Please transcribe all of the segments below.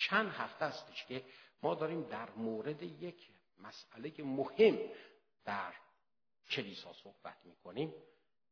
چند هفته استش که ما داریم در مورد یک مسئله مهم در کلیسا صحبت می‌کنیم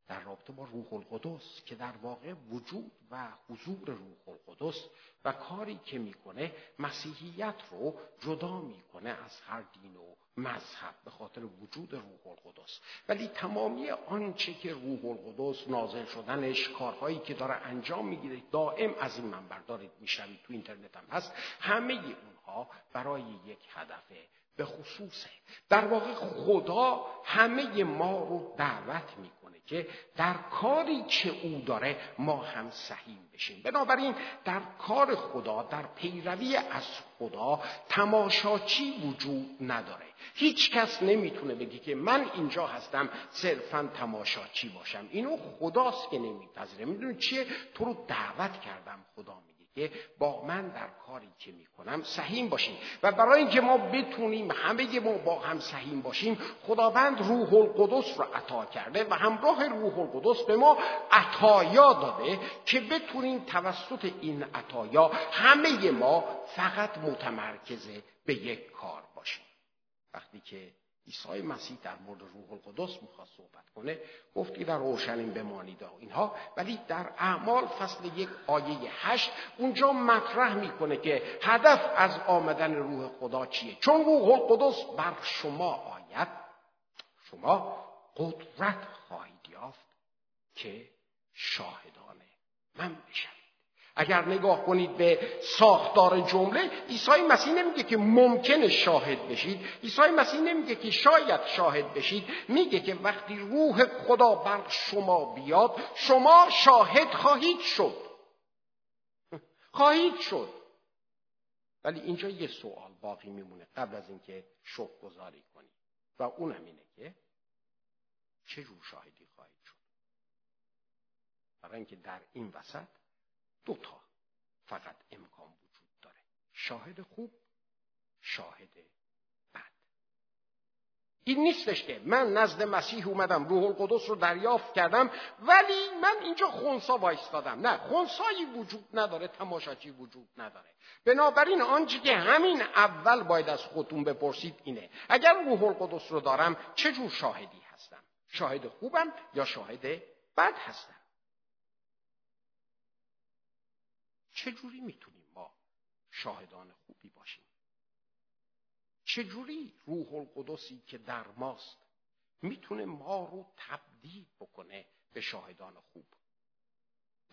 در رابطه با روح القدس که در واقع وجود و حضور روح القدس و کاری که می‌کنه مسیحیت رو جدا می‌کنه از هر دین و مذهب به خاطر وجود روح القدس. ولی تمامی آنچه که روح القدس نازل شدنش کارهایی که داره انجام می‌گیره دائم از این منبر دارید میشنوید تو اینترنت هم هست. همه اونها برای یک هدفه به خصوصه. در واقع خدا همه ما رو دعوت می‌کنه که در کاری که او داره ما هم سهیم بشیم. بنابراین در کار خدا در پیروی از خدا تماشاچی وجود نداره؟ هیچ کس نمی‌تونه بگی که من اینجا هستم صرفا تماشاچی باشم. اینو خداست که نمیپذیره. می‌دونی چیه؟ تو رو دعوت کردم خدا میگه. که با من در کاری که می‌کنم سهیم باشیم و برای اینکه ما بتونیم همه ما با هم سهیم باشیم خداوند روح القدس رو عطا کرده و همراه روح القدس به ما عطایا داده که بتونیم توسط این عطایا همه ما فقط متمرکز به یک کار باشیم. وقتی که عیسی مسیح در مورد روح القدس می‌خواد صحبت کنه. گفت که در اورشلیم بمانید و اینها. ولی در اعمال فصل یک آیه هشت اونجا مطرح می‌کنه که هدف از آمدن روح خدا چیه؟ چون روح القدس بر شما آید شما قدرت خواهید یافت که شاهدان من بشوید اگر نگاه کنید به ساختار جمله عیسی مسیح نمیگه که ممکنه شاهد بشید. عیسی مسیح نمیگه که شاید شاهد بشید. میگه که وقتی روح خدا بر شما بیاد شما شاهد خواهید شد. خواهید شد. ولی اینجا یه سوال باقی میمونه قبل از اینکه شک گذاری کنید و اون همینه که چه جور شاهدی خواهید شد؟ برای اینکه در این وسط دو فقط امکان وجود داره. شاهد خوب شاهد بد. این نیستش که من نزد مسیح اومدم روح القدس رو دریافت کردم ولی من اینجا خونسا وایستادم. نه خونسایی وجود نداره تماشاچی وجود نداره. بنابراین آنچه که همین اول باید از خودتون بپرسید اینه اگر روح القدس رو دارم چه جور شاهدی هستم؟ شاهد خوبم یا شاهد بد هستم؟ چجوری می‌تونیم ما شاهدان خوبی باشیم؟ چجوری روح القدسی که در ماست می‌تونه ما رو تبدیل بکنه به شاهدان خوب؟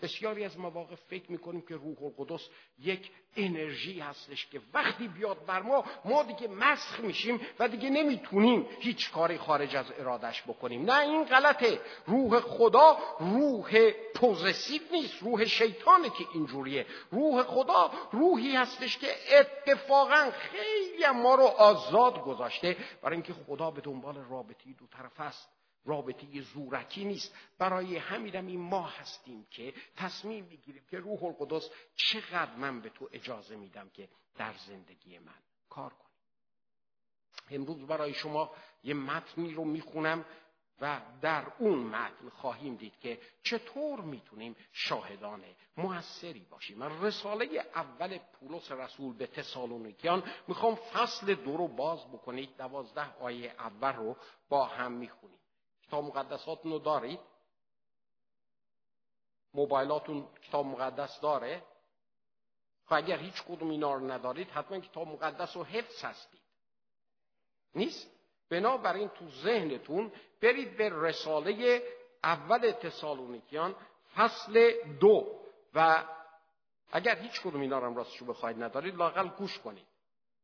بسیاری از مواقع فکر می‌کنیم که روح القدس یک انرژی هستش که وقتی بیاد بر ما ما دیگه مسخ میشیم و دیگه نمی‌تونیم هیچ کاری خارج از ارادش بکنیم. نه این غلطه. روح خدا روح پوزسیو نیست روح شیطانه که اینجوریه روح خدا روحی هستش که اتفاقا خیلی ما رو آزاد گذاشته. برای اینکه خدا به دنبال رابطی دو طرف است. رابطه زورکی نیست. برای همینم این ما هستیم که تصمیم می‌گیریم که روح القدس چقدر من به تو اجازه میدم که در زندگی من کار کنی. امروز برای شما یه متنی رو می‌خونم و در اون متن خواهیم دید که چطور می‌تونیم شاهدان موثری باشیم. من رساله اول پولس رسول به تسالونیکیان می‌خوام فصل دو رو باز بکنید. دوازده آیه اول رو با هم می‌خونیم. کتاب مقدساتون رو دارید؟ موبایلاتون کتاب مقدس داره؟ خب اگر هیچ کدوم اینا رو ندارید حتما کتاب مقدس رو حفظ هستید. نیست؟ بنابراین تو ذهنتون برید به رساله اول تسالونیکیان فصل دو. و اگر هیچ کدوم اینا رو راستشو بخواید ندارید لاقل گوش کنید.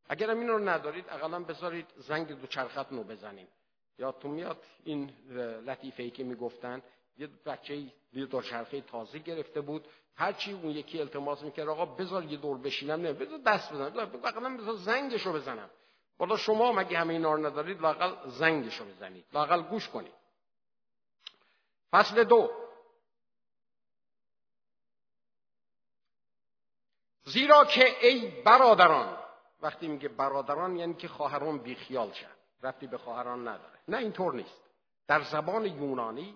اگر هم اینا رو ندارید اقلا بذارید زنگ دو چرخت رو بزنیم یادتون میاد این لطیفه ای که می‌گفتن؟ یه بچه یه دوچرخه تازه گرفته بود. هرچی اون یکی التماس می‌کرد آقا بذار یه دور بشینم نه بذار دست بزنم لاقل بذار زنگشو بزنم. والا شما مگه همه اینا رو ندارید لاقل زنگشو بزنید. لاقل گوش کنید. فصل دو. زیرا که ای برادران وقتی میگه برادران یعنی که خواهران بیخیال شد رفتی به خواهران نداره. نه اینطور نیست. در زبان یونانی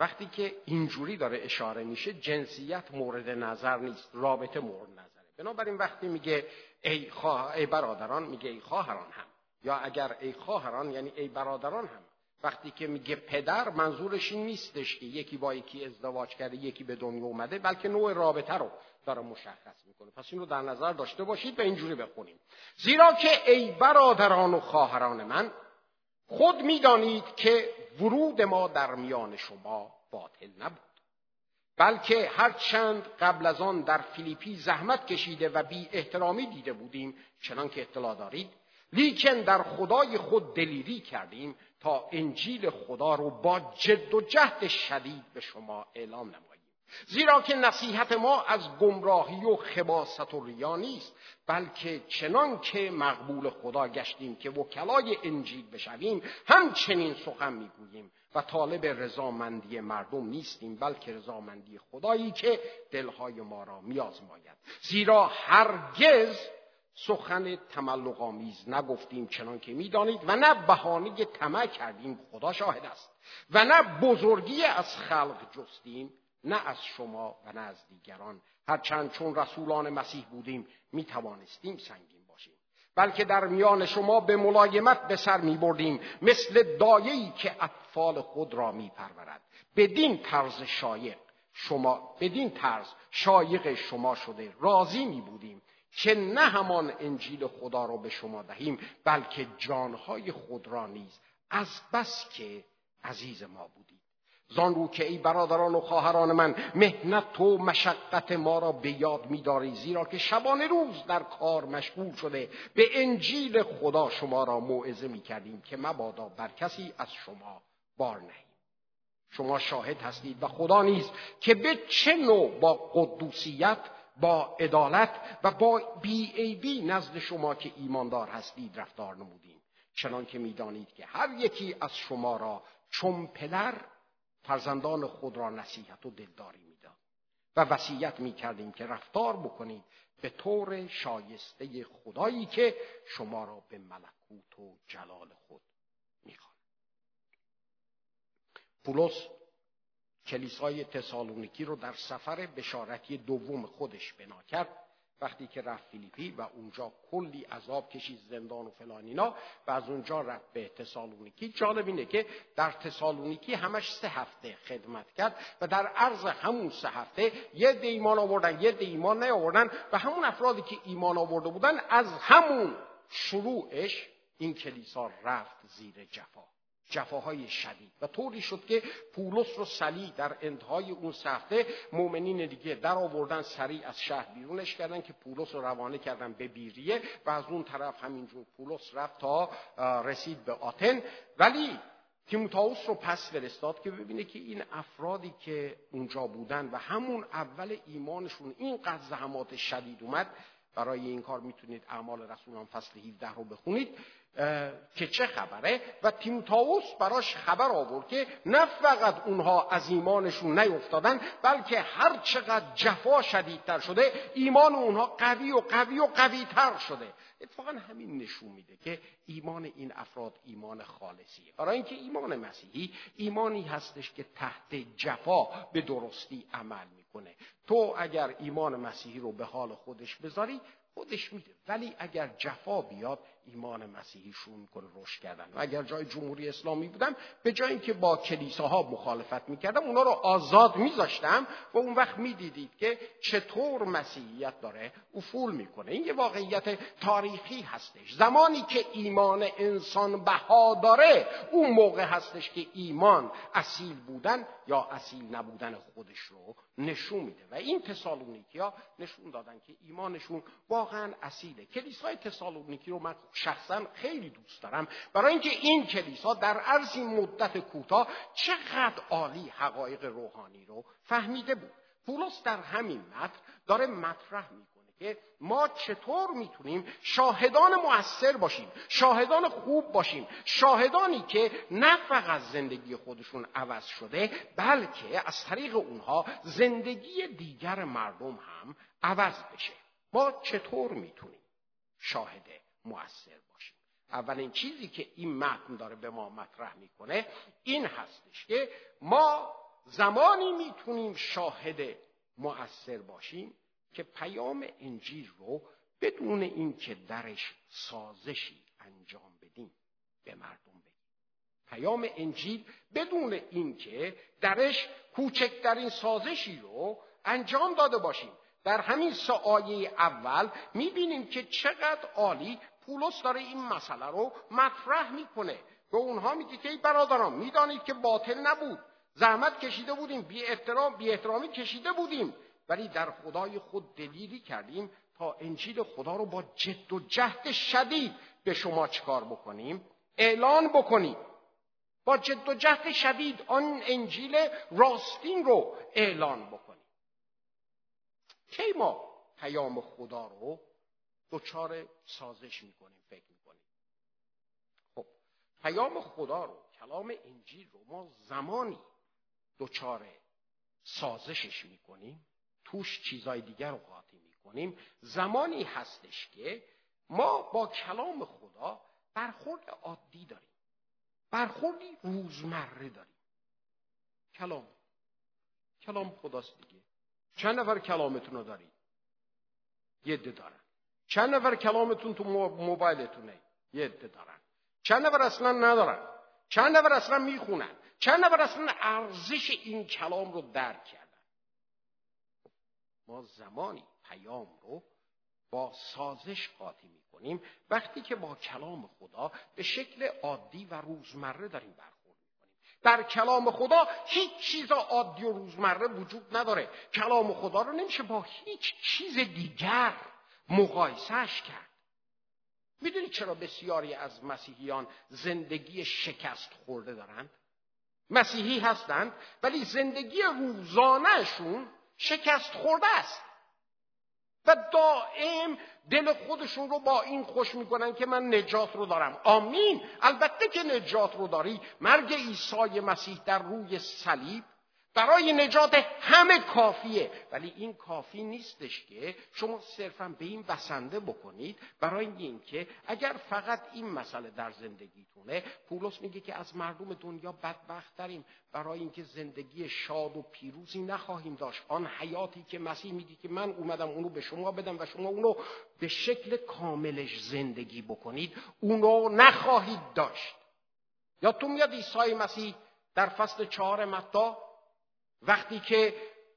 وقتی که اینجوری داره اشاره میشه جنسیت مورد نظر نیست رابطه مورد نظره. بنابراین وقتی میگه ای, خواه... ای برادران میگه ای خواهران هم. یا اگر ای خواهران یعنی ای برادران هم. وقتی که میگه پدر منظورش این نیستش که یکی با یکی ازدواج کرده یکی به دنیا اومده بلکه نوع رابطه رو داره مشخص می‌کنه. پس این رو در نظر داشته باشید و اینجوری بخونیم. زیرا که ای برادران و خواهران من خود می‌دانید که ورود ما در میان شما باطل نبود. بلکه هر چند قبل از آن در فیلیپی زحمت کشیده و بی احترامی دیده بودیم چنان که اطلاع دارید لیکن در خدای خود دلیری کردیم تا انجیل خدا رو با جد و جهد شدید به شما اعلام نماییم. زیرا که نصیحت ما از گمراهی و خباست و ریا نیست بلکه چنان که مقبول خدا گشتیم که وکلای انجیل بشویم همچنین سخن می‌گوییم و طالب رضامندی مردم نیستیم بلکه رضامندی خدایی که دلهای ما را میازماید زیرا هرگز سخن تملق آمیز نگفتیم چنان که می‌دانید و نه بهانه طمع کردیم خدا شاهد است و نه بزرگی از خلق جستیم نه از شما و نه از دیگران. هرچند چون رسولان مسیح بودیم می توانستیم سنگین باشیم. بلکه در میان شما به ملایمت به سر می بردیم مثل دایه‌ای که اطفال خود را می پرورد بدین طرز شایق شما بدین طرز شایق شما شده راضی می بودیم که نه همان انجیل خدا را به شما دهیم بلکه جانهای خود را نیز از بس که عزیز ما بودیم زان رو که ای برادران و خواهران من مهنت و مشقت ما را به یاد میداری زیرا که شبانه روز در کار مشغول شده. به انجیل خدا شما را موعظه می کردیم که مبادا بر کسی از شما بار نهیم. شما شاهد هستید و خدا نیز که به چه نوع با قدوسیت با عدالت و با بی ای بی نزد شما که ایماندار هستید رفتار نمودیم چنان که می‌دانید که هر یکی از شما را چون پدر فرزندان خود را نصیحت و دلداری می‌داد و وصیت می‌کردیم که رفتار بکنید به طور شایسته خدایی که شما را به ملکوت و جلال خود می‌خواد پولس کلیسای تسالونیکی رو در سفر بشارتی دوم خودش بنا کرد. وقتی که رفت فیلیپی و اونجا کلی عذاب کشید زندان و فلان اینا و از اونجا رفت به تسالونیکی جالب اینه که در تسالونیکی همش سه هفته خدمت کرد و در عرض همون سه هفته یه دی ایمان آوردن یه دی ایمان نیاوردن و همون افرادی که ایمان آورده بودن از همون شروعش این کلیسا رفت زیر جفا. جفاهای شدید. و طوری شد که پولس رو سلی در انتهای اون سفته مؤمنین دیگه در آوردن سریع از شهر بیرونش کردن که پولس رو روانه کردن به بیریه و از اون طرف همینجور پولس رفت تا رسید به آتن. ولی تیموتائوس رو پس فرستاد که ببینه که این افرادی که اونجا بودن و همون اول ایمانشون اینقدر زحمات شدید اومد برای این کار می‌تونید اعمال رسولان فصل 17 رو بخونید. که چه خبره؟ و تیموتائوس براش خبر آورد که نه فقط اونها از ایمانشون نیفتادن بلکه هر چقدر جفا شدیدتر شده ایمان اونها قوی و قوی و قوی تر شده. اتفاقا همین نشون میده که ایمان این افراد ایمان خالصیه. برای اینکه ایمان مسیحی ایمانی هستش که تحت جفا به درستی عمل می‌کنه. تو اگر ایمان مسیحی رو به حال خودش بذاری خودش میده. ولی اگر جفا بیاد ایمان مسیحی شروع می‌کنه رشد کردن. و اگر جای جمهوری اسلامی بودم به جای اینکه با کلیساها مخالفت می‌کردم اونا رو آزاد میذاشتم و اون وقت می‌دیدید که چطور مسیحیت داره افول می‌کنه. این یه واقعیت تاریخی هستش. زمانی که ایمان انسان بها داره اون موقع هستش که ایمان اصیل بودن یا اصیل نبودن خودش رو نشون میده. و این تسالونیکی ها نشون دادن که ایمانشون واقعا اصیله. کلیسای تسالونیکی رو من شخصا خیلی دوست دارم. برای اینکه این کلیسا در عرض مدت کوتاه چقدر عالی حقایق روحانی رو فهمیده بود. پولس در همین متن داره مطرح می‌کنه که ما چطور می‌تونیم شاهدان مؤثر باشیم شاهدان خوب باشیم شاهدانی که نه فقط زندگی خودشون عوض شده بلکه از طریق اونها زندگی دیگر مردم هم عوض بشه. ما چطور می‌تونیم شاهده مؤثر باشیم. اولین چیزی که این متن داره به ما مطرح می‌کنه این هستش که ما زمانی می‌تونیم شاهد مؤثر باشیم که پیام انجیل رو بدون اینکه درش سازشی انجام بدیم به مردم بگیم پیام انجیل بدون اینکه درش کوچکترین سازشی رو انجام داده باشیم. در همین سه اول می‌بینیم که چقدر عالی پولس داره این مسئله رو مطرح می‌کنه. به اونها میگه که ای برادران می‌دانید که باطل نبود. زحمت کشیده بودیم بی احترام بی احترامی کشیده بودیم. ولی در خدای خود دلیری کردیم تا انجیل خدا رو با جد و جهد شدید به شما چکار بکنیم؟ اعلان بکنیم. با جد و جهد شدید آن انجیل راستین رو اعلان بکنیم. کی ما پیام خدا رو دچار سازش می‌کنیم فکر می‌کنیم. خب پیام خدا رو کلام انجیل رو ما زمانی دچار سازشش می‌کنیم توش چیزای دیگر رو قاطی می‌کنیم. زمانی هستش که ما با کلام خدا برخورد عادی داریم. برخوردی روزمره داریم. کلام. کلام خداست دیگه. چند نفر کلامتون رو دارید؟ یه عده دارن. چند نفر کلامتون تو موبایلتونه؟ یه عده دارن. چند نفر اصلا ندارن؟ چند نفر اصلا می‌خونن؟ چند نفر اصلا ارزش این کلام رو درک کردن؟ ما زمانی پیام رو با سازش قاطی می‌کنیم. وقتی که با کلام خدا به شکل عادی و روزمره داریم برخورد می‌کنیم. در کلام خدا هیچ چیز عادی و روزمره وجود نداره. کلام خدا رو نمیشه با هیچ چیز دیگر مقایسهش کرد. می‌دونید چرا بسیاری از مسیحیان زندگی شکست خورده دارند؟ مسیحی هستند ولی زندگی روزانهشون شکست خورده است. و دائم دل خودشون رو با این خوش می‌کنن که من نجات رو دارم. آمین. البته که نجات رو داری. مرگ عیسی مسیح در روی صلیب برای نجات همه کافیه. ولی این کافی نیستش که شما صرفا به این بسنده بکنید برای اینکه اگر فقط این مسئله در زندگیتونه پولس میگه که از مردم دنیا بدبخت داریم برای اینکه زندگی شاد و پیروزی نخواهیم داشت. آن حیاتی که مسیح میگه که من اومدم اونو به شما بدم و شما اونو به شکل کاملش زندگی بکنید. اونو نخواهید داشت. یا تو میاد عیسی مسیح در فصل چهار متا وقتی که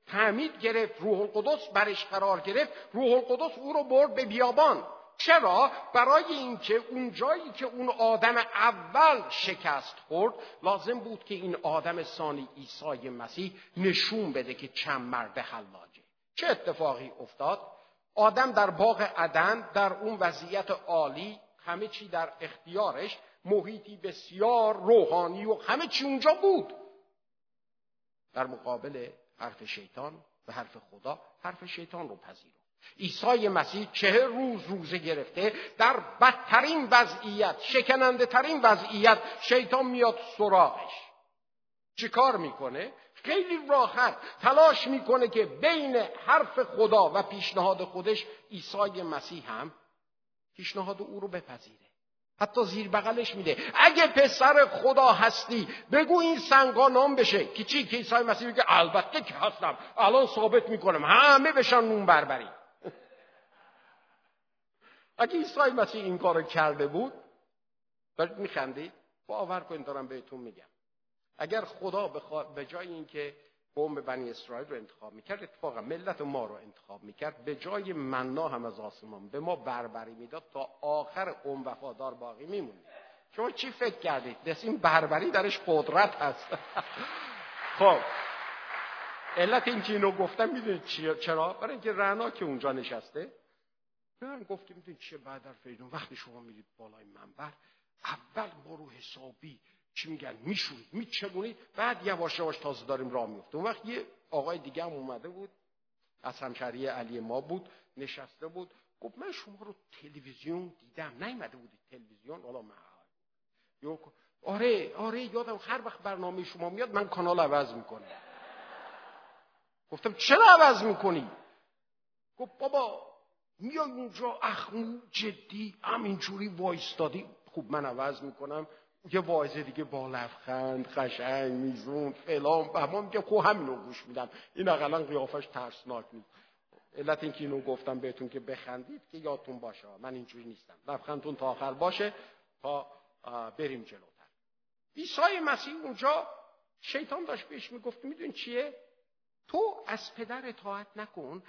تعمید گرفت روح القدس برش قرار گرفت روح القدس او رو برد به بیابان. چرا؟ برای اینکه اون جایی که اون آدم اول شکست خورد لازم بود که این آدم ثانی عیسی مسیح نشون بده که چند مرد حلاجه. چه اتفاقی افتاد؟ آدم در باغ عدن در اون وضعیت عالی همه چی در اختیارش محیطی بسیار روحانی و همه چی اونجا بود. در مقابل حرف شیطان و حرف خدا حرف شیطان رو پذیرو عیسی مسیح چهر روز روزه گرفته در بدترین وضعیت شکننده ترین وضعیت شیطان میاد سراغش. چیکار می‌کنه؟ خیلی راحت تلاش می‌کنه که بین حرف خدا و پیشنهاد خودش عیسی مسیح هم پیشنهاد او رو بپذیره. حتی زیر بغلش میده. اگه پسر خدا هستی بگو این سنگا نام بشه. که چی؟ که عیسی مسیح میگه البته که هستم. الان ثابت می‌کنم. همه بشن نون بربری. اگه عیسی مسیح این کارو کرده بود برید میخندید؟ باور کنید دارم بهتون میگم. اگر خدا به جای اینکه قوم بنی اسرائیل رو انتخاب می‌کرد اتفاقا ملت ما رو انتخاب می‌کرد. به جای منا هم از آسمان به ما بربری می‌داد تا آخر قوم وفادار باقی میمونید شما چی فکر کردید؟ این بربری درش قدرت هست. خب. علت این که اینو گفتم می‌دونید چرا؟ برای اینکه رعنا که اونجا نشسته من گفت که می‌دونید چیه؟ بعد در فیدون وقتی شما میرید بالای منبر اول ما رو حسابی چی میگن؟ میشونید میچگونید بعد یواش یواش تازه داریم راه میفته اون وقت یه آقای دیگه هم اومده بود. از همشهری علی ما بود. نشسته بود. گفت من شما رو تلویزیون دیدم. نیومده بودی تلویزیون؟ حالا من آره آره یادم هر وقت برنامه شما میاد من کانال عوض می‌کنم. گفتم چرا عوض می‌کنی؟ گفت بابا میای اونجا اخمو جدی همینجوری وایستادی. خوب من عوض می‌کنم. یه واعظه دیگه با لبخند قشنگ میزون فلان ما میگه خب همینو گوش میدم. این اقلا قیافش ترسناک نیست. علت اینکه اینو گفتم بهتون که بخندید که یادتون باشه. من اینجوری نیستم. لبخندتون تا آخر باشه تا بریم جلوتر. عیسی مسیح اونجا شیطان داشت بهش می‌گفت میدون چیه؟ تو از پدر اطاعت نکن.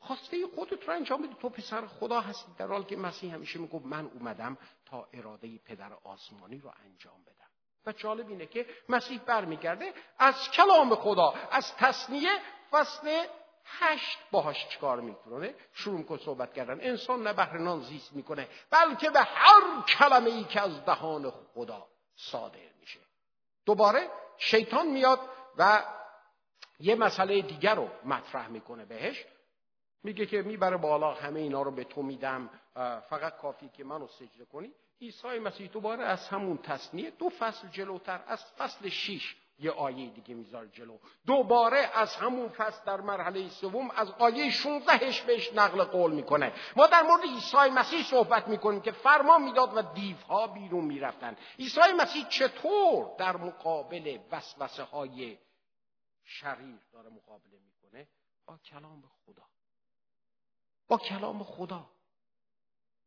خواسته خودت رو انجام بده تو پسر خدا هستی. در حالی که مسیح همیشه می‌گفت من اومدم تا اراده پدر آسمانی رو انجام بدم. و جالب اینه که مسیح برمیگرده از کلام خدا از تصنیه فصل هشت باهاش چکار می‌کنه؟ شروع کن صحبت کردن. انسان نه بهر نان زیست می‌کنه بلکه به هر کلمه ای که از دهان خدا صادر میشه. دوباره شیطان میاد و یه مسئله دیگر رو مطرح می‌کنه بهش. میگه که می‌بره بالا همه اینا رو به تو میدم. فقط کافی که منو سجده کنی. عیسی مسیح دوباره از همون تصنیه دو فصل جلوتر از فصل شیش یه آیه دیگه می‌ذاره جلو. دوباره از همون فصل در مرحله سوم از آیه 16 بهش نقل قول می‌کنه. ما در مورد عیسی مسیح صحبت می‌کنیم که فرمان می‌داد و دیوها بیرون می‌رفتن. عیسی مسیح چطور در مقابل وسوسه های شریر داره مقابله می‌کنه؟ با کلام خدا. با کلام خدا.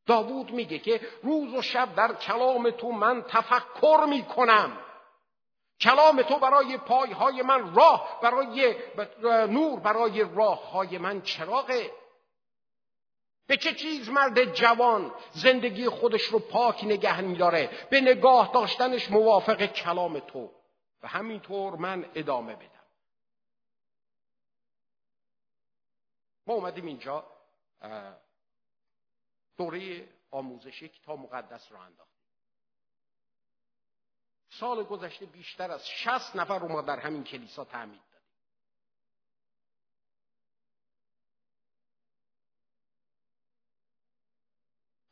داوود میگه که روز و شب در کلام تو من تفکر می‌کنم. کلام تو برای پایهای من راه برای نور برای راه های من چراغه. به چه چیز مرد جوان زندگی خودش رو پاک نگه میداره؟ به نگاه داشتنش موافق کلام تو. و همینطور من ادامه بدم. ما اومدیم اینجا. دوره آموزشی کتاب مقدس رو انداختیم. سال گذشته بیشتر از شست نفر رو ما در همین کلیسا تعمید دادیم.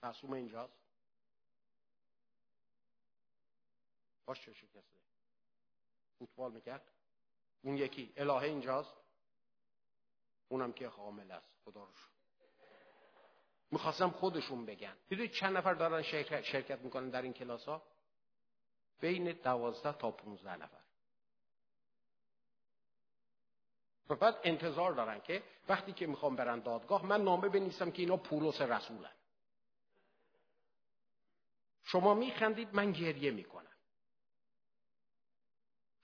معصوم اینجاست؟ باش چه شکسته. فوتبال می‌کرد؟ اون یکی الهه اینجاست؟ اونم که حامل است. خدا رو می‌خواستم خودشون بگن. دیدید چند نفر دارن شرکت, می‌کنن در این کلاس ها بین دوازده تا پونزده نفر. و بعد انتظار دارن که وقتی که می‌خوام برن دادگاه من نامه بنویسم که اینا پولس رسولن. شما میخندید من گریه می‌کنم.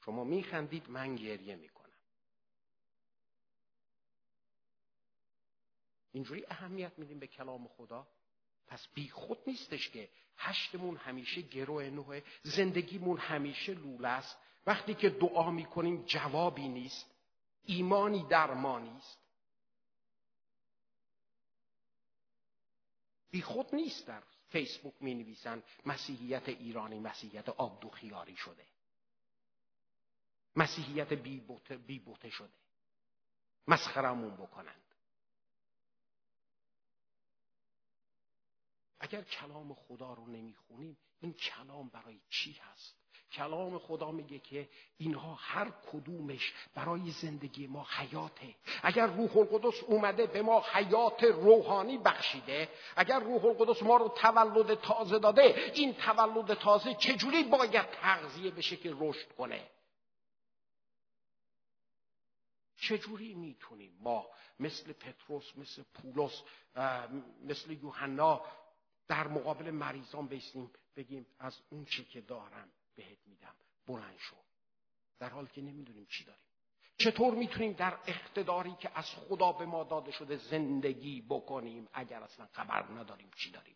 شما میخندید من گریه می‌کنم. اینجوری اهمیت میدیم به کلام خدا؟ پس بی خود نیستش که هشتمون همیشه گروه نوه زندگیمون همیشه لوله است. وقتی که دعا می‌کنیم جوابی نیست ایمانی درمانی است بی خود نیست در فیسبوک می نویسن مسیحیت ایرانی مسیحیت آبدو خیاری شده. مسیحیت بی بوته, بی بوته شده. مسخرمون بکنند اگر کلام خدا رو نمی‌خونیم این کلام برای چی هست؟ کلام خدا میگه که اینها هر کدومش برای زندگی ما حیاته. اگر روح القدس اومده به ما حیات روحانی بخشیده اگر روح القدس ما رو تولد تازه داده این تولد تازه چجوری باید تغذیه بشه که رشد کنه؟ چجوری می‌تونیم ما مثل پتروس مثل پولس مثل یوحنا در مقابل مریضان بیستیم بگیم از اون چی که دارم بهت میدم بلند شو. در حال که نمی‌دونیم چی داریم. چطور می‌تونیم در اقتداری که از خدا به ما داده شده زندگی بکنیم اگر اصلا خبر نداریم چی داریم؟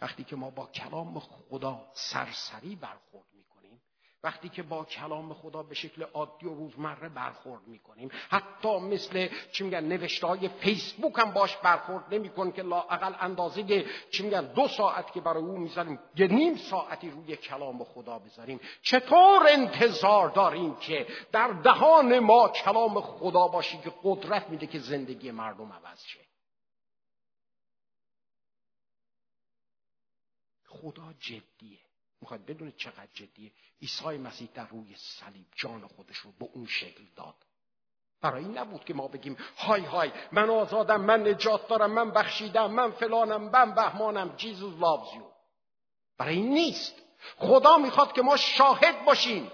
وقتی که ما با کلام خدا سرسری برخورد وقتی که با کلام خدا به شکل عادی و روزمره برخورد می‌کنیم. حتی مثل چی میگن نوشته های فیسبوک هم باش برخورد نمی‌کنیم که لااقل اندازه چی میگن دو ساعت که برای او می‌ذاریم یه نیم ساعتی روی کلام خدا بذاریم. چطور انتظار داریم که در دهان ما کلام خدا باشی که قدرت میده که زندگی مردم عوض شه؟ خدا جدیه. می‌خواید بدونید چقدر جدیه. عیسی مسیح در روی صلیب جان خودش رو به اون شکل داد. برای این نبود که ما بگیم های های من آزادم من نجات دارم من بخشیدم من فلانم من بهمانم جیزوس loves you. برای این نیست. خدا می‌خواد که ما شاهد باشیم.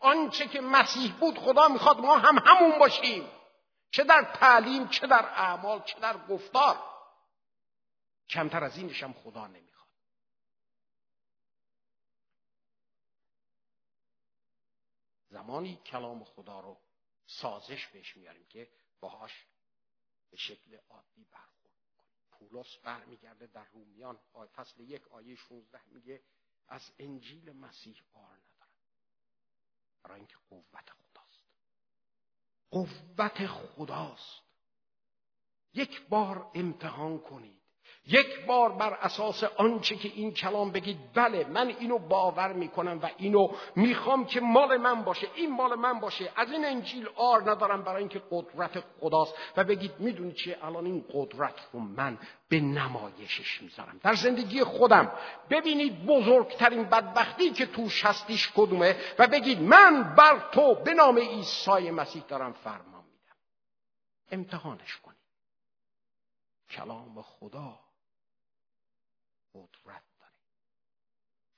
آنچه که مسیح بود خدا می‌خواد ما هم همون باشیم. چه در تعلیم چه در اعمال چه در گفتار. کمتر از اینش هم خدا نمی‌خواد. زمانی کلام خدا رو سازش بهش میاریم که باهاش به شکل عادی برخورد کنیم پولس برمیگرده در رومیان فصل یک آیه 16 میگه از انجیل مسیح آر ندارم. برای اینکه قوت خداست. قوت خداست. یک بار امتحان کنید. یک بار بر اساس آنچه که این کلام بگید بله من اینو باور می‌کنم و اینو می‌خوام که مال من باشه. این مال من باشه. از این انجیل آر ندارم برای اینکه قدرت خداست. و بگید می‌دونی چیه؟ الان این قدرت رو من به نمایشش می‌ذارم. در زندگی خودم ببینید بزرگترین بدبختی که توش هستیش کدومه و بگید من بر تو به نام عیسی مسیح دارم فرمان میدم. امتحانش کنید. کلام خدا قدرت داره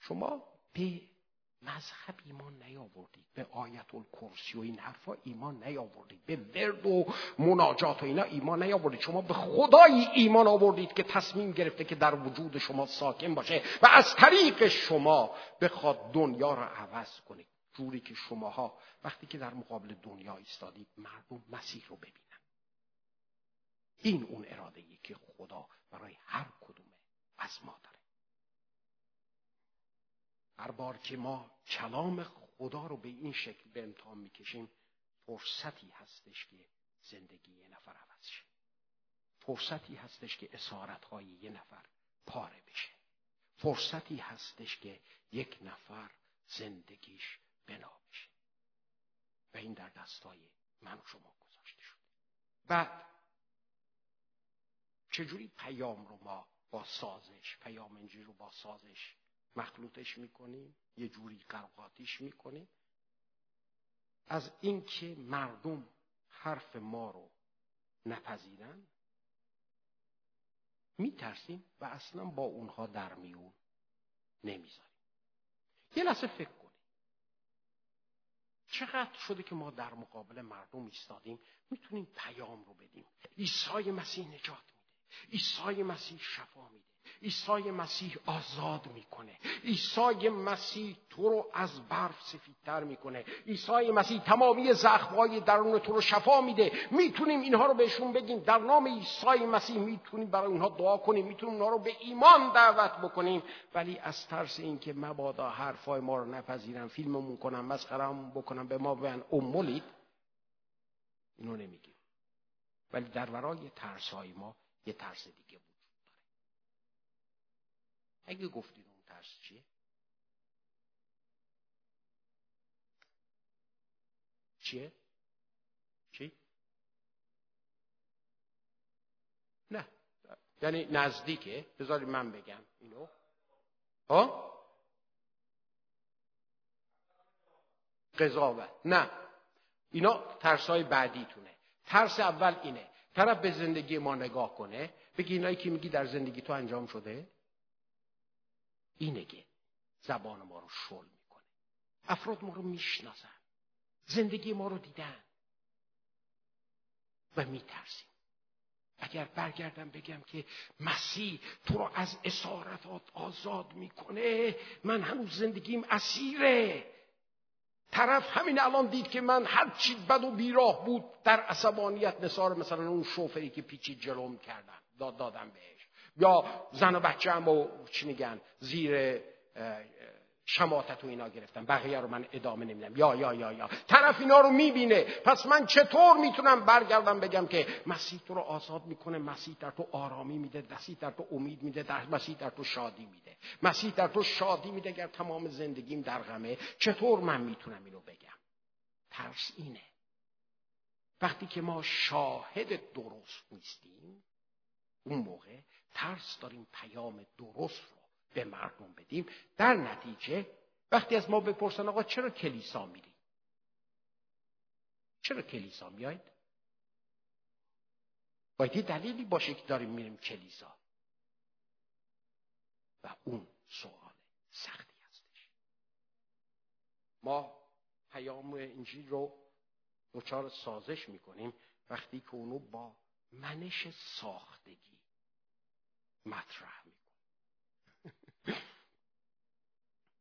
شما به مذهب ایمان نیاوردید به آیت الکرسی و این حرفا ایمان نیاوردید به ورد و مناجات و اینا ایمان نیاوردید. شما به خدایی ایمان آوردید که تصمیم گرفته که در وجود شما ساکن باشه و از طریق شما بخواد دنیا را عوض کنه. جوری که شماها وقتی که در مقابل دنیا ایستادید مردم مسیح رو ببینن. این اون اراده که خدا برای هر از ما داره. هر بار که ما کلام خدا رو به این شکل به امتحان می‌کشیم فرصتی هستش که زندگی یه نفر عوض شه. فرصتی هستش که اسارت های یه نفر پاره بشه. فرصتی هستش که یک نفر زندگیش بنا بشه. و این در دستای من و شما گذاشته شد بعد چجوری پیام رو ما با سازش پیام انجیل رو با سازش مخلوطش می‌کنیم یه جوری قرقاتیش می‌کنیم. از اینکه مردم حرف ما رو نپذیرن میترسیم و اصلا با اونها در میون نمی‌ذاریم. یه لحظه فکر کنیم چقدر شده که ما در مقابل مردم ایستادیم؟ می‌تونیم پیام رو بدیم. عیسی مسیح نجات عیسی مسیح شفا میده. عیسی مسیح آزاد می‌کنه. عیسی مسیح تو رو از برف سفیدتر می‌کنه. عیسی مسیح تمامی زخمهای درون تو رو شفا میده. می‌تونیم اینها رو بهشون بگیم. در نام عیسی مسیح می‌تونیم برای اونها دعا کنیم. می‌تونیم اونها رو به ایمان دعوت بکنیم. ولی از ترس اینکه مبادا حرفای ما رو نپذیرن فیلممون کنم مسخرمون بکنم به ما بگن امولید اینو نمیگیم. ولی در ورای ترس های ما یه ترس دیگه بود اگه گفتید اون ترس چیه؟ چیه؟ چی؟ نه. یعنی نزدیکه. بذارید من بگم اینو. ها؟ قضاوت. نه. اینا ترس های بعدیتونه ترس اول اینه. طرف به زندگی ما نگاه کنه بگی اینایی که میگی در زندگی تو انجام شده؟ اینه زبان ما رو شل می‌کنه. افراد ما رو می‌شناسن. زندگی ما رو دیدن. و میترسیم. اگر برگردم بگم که مسیح تو رو از اسارتات آزاد می‌کنه من هنوز زندگیم اسیره. طرف همین الان دید که من هر چی بد و بیراه بود در عصبانیت نصار مثلا اون شوفری که پیچی جلوم کردم داد دادم بهش. یا زن و بچه هم و چی میگن زیر شماتت و اینا گرفتن بقیه رو من ادامه نمیدم. یا یا یا یا. طرف اینا رو می‌بینه. پس من چطور می‌تونم برگردم بگم که مسیح تو رو آزاد می‌کنه مسیح در تو آرامی میده مسیح در تو امید میده در مسیح در تو شادی میده. مسیح در تو شادی میده اگر تمام زندگیم در غمه. چطور من می‌تونم اینو بگم؟ ترس اینه. وقتی که ما شاهد درست نیستیم اون موقع ترس داریم پیام درست به مردم بدیم. در نتیجه وقتی از ما بپرسن آقا چرا کلیسا میری؟ چرا کلیسا میاید؟ باید یه دلیلی باشه که داریم میریم کلیسا. و اون سوال سختی هستش. ما پیام انجیل رو دچار سازش می‌کنیم وقتی که اونو با منش ساختگی مطرح می‌کنیم.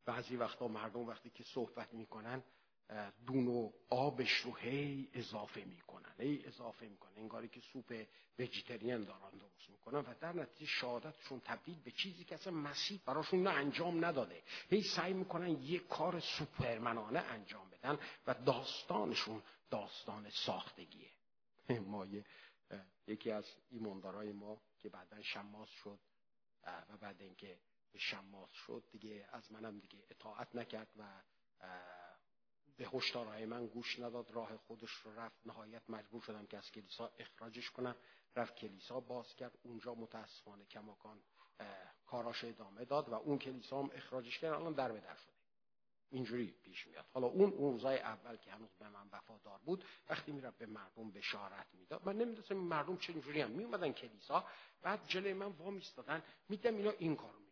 بعضی وقتا مردم وقتی که صحبت می‌کنن دون و آبش رو هی اضافه می‌کنن هی اضافه می‌کنن. انگاری که سوپ وجیتریان دارن درست می‌کنن و در نتیجه شهادتشون تبدیل به چیزی که اصلا مسیح براشون نه انجام نداده. هی سعی می‌کنن یک کار سوپرمنانه انجام بدن و داستانشون داستان ساختگیه. ما یکی از ایماندارای ما که بعدا شماس شد و بعد اینکه شماس شد دیگه. از منم دیگه اطاعت نکرد و به هشدارهای من گوش نداد. راه خودش رو رفت. نهایت مجبور شدم که از کلیسا اخراجش کنم. رفت کلیسا باز کرد. اونجا متاسفانه کماکان کاراش ادامه داد و اون کلیسا هم اخراجش کرد. الان در به در شده. اینجوری پیش میاد. حالا اون روزای اول که هنوز به من وفادار بود وقتی می‌رفت به مردم بشارت می‌داد. من نمی‌دونستم مردم چه اینجوری هم میومدن کلیسا. بعد جلوی من وا میستادن میدم اینا این کارو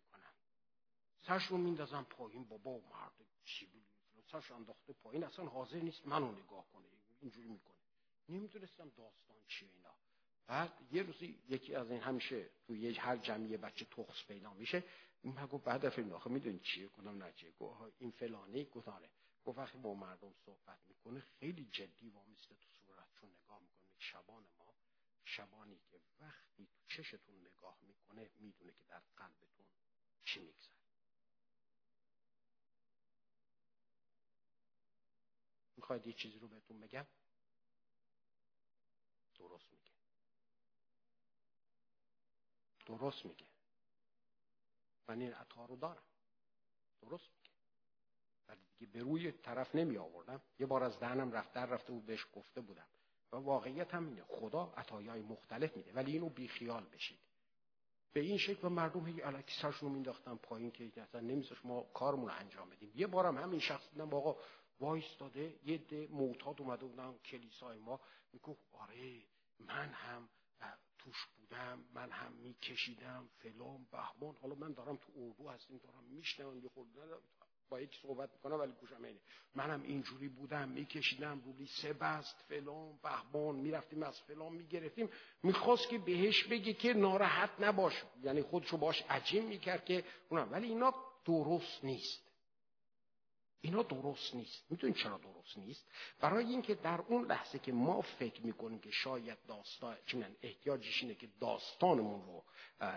می‌کنن سرشون میندازن پایین بابا و مرد چی سرش انداخته پایین اصلا حاضر نیست منو نگاه کنه اینجوری می‌کنه. نمی‌دونستم داستان چیه اینا. بعد یه روزی یکی از این همیشه توی هر جمعیه بچه تخص پیدا میشه من گفت بعد فیلم آخه می‌دونی چیه؟ کنم نچیه گفت این فلانی گفتاره گفت وقتی با مردم صحبت می‌کنه خیلی جدی وامیسته تو صورتشون نگاه می‌کنه شبان ما شبانی که وقتی تو چشتون نگاه می‌کنه می‌دونه که در قلبتون چی میگذره. می‌خواید یه چیزی رو بهتون بگم؟ درست میگه. درست میگه. من این عطا رو دارم. درست میگه. ولی دیگه به روی طرف نمی آوردم. یه بار از دهنم رفت در رفته بود بهش گفته بودم. و واقعیت هم اینه. خدا عطایای مختلف میده. ولی اینو بیخیال بشید به این شکل مردم هی علکی سرشون رو مینداختن پایین که اصلا نمیذاش ما کارمون رو انجام بدیم. یه بارم همین شخص دیدم آقا وایستاده یه ده معتاد اومده بودن کلیسای ما می‌گفت آره من هم توش بودم من هم میکشیدم فلان بهمان. حالا من دارم تو اردو هستیم دارم میشنم یه خورده با یکی صحبت می‌کنم ولی گوشم اینه. منم اینجوری بودم میکشیدم رولی سه بست فلان بهمان می‌رفتیم از فلان می‌گرفتیم. می‌خواست که بهش بگه که ناراحت نباش. یعنی خودشو باش عجیم می‌کرد که اونم. ولی اینا درست نیست. اینا درست نیست. می‌دونید چرا درست نیست؟ برای اینکه در اون لحظه که ما فکر می‌کنیم که شاید داستان چی میگن؟ احتیاجش اینه که داستانمون رو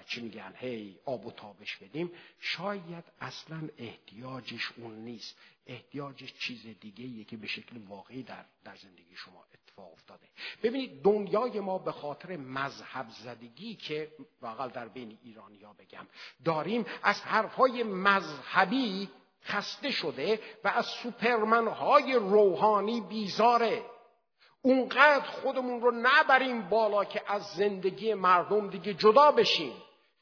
چی میگن؟ هی آب و تابش بدیم. شاید اصلا احتیاجش اون نیست. احتیاجش چیز دیگه که به شکل واقعی در, در زندگی شما اتفاق افتاده. ببینید دنیای ما به خاطر مذهب زدگی که واقعا در بین ایرانی ها بگم داریم از حرفهای مذهبی خسته شده و از سوپرمن های روحانی بیزاره. اونقدر خودمون رو نبریم بالا که از زندگی مردم دیگه جدا بشیم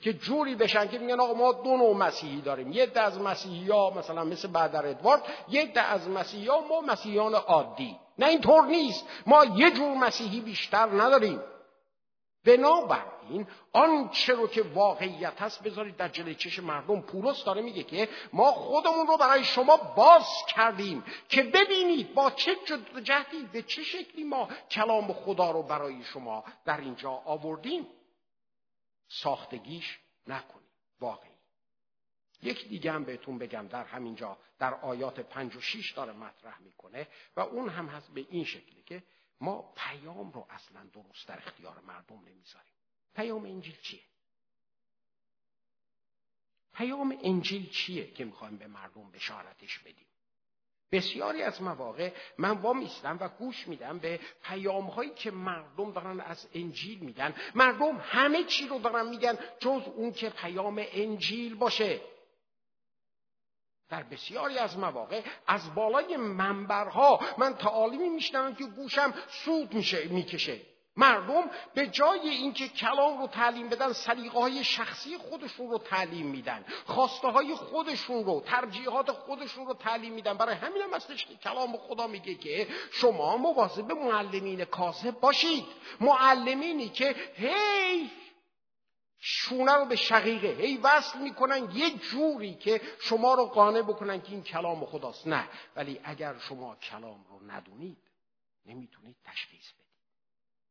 که جوری بشن که میگن آقا ما دو نوع مسیحی داریم. یه ده از مسیحی ها مثلا مثل بعدر ادوارد یه ده از مسیحی ها ما مسیحیان عادی. نه اینطور نیست. ما یه جور مسیحی بیشتر نداریم. بنابراین آنچه رو که واقعیت هست بذارید در جلوی چش مردم. پولس داره میگه که ما خودمون رو برای شما باز کردیم که ببینید با چه جهدی به چه شکلی ما کلام خدا رو برای شما در اینجا آوردیم. ساختگیش نکنیم واقعی. یک دیگه هم بهتون بگم در همینجا در آیات پنج و شیش داره مطرح می‌کنه و اون هم هست به این شکلی که ما پیام رو اصلا درست در اختیار مردم نمی‌ذاریم. پیام انجیل چیه؟ پیام انجیل چیه که می‌خوایم به مردم بشارتش بدیم؟ بسیاری از مواقع من وا میستم و گوش میدم به پیام هایی که مردم دارن از انجیل میدن مردم همه چی رو دارن میگن جز اون که پیام انجیل باشه. در بسیاری از مواقع از بالای منبرها من تعالیمی میشنوم که گوشم سود میشه می‌کشه. مردم به جای اینکه کلام رو تعلیم بدن سلیقه های شخصی خودشون رو تعلیم میدن. خواسته های خودشون رو ترجیحات خودشون رو تعلیم میدن. برای همین هم که کلام خدا میگه که شما مواظب معلمین کاذب باشید. معلمینی که هی شونه رو به شقیقه هی وصل می‌کنن یه جوری که شما رو قانع بکنن که این کلام خداست. نه ولی اگر شما کلام رو ندونید نمی‌تونید تشخیص بدید.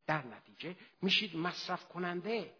در نتیجه میشید مصرف کننده.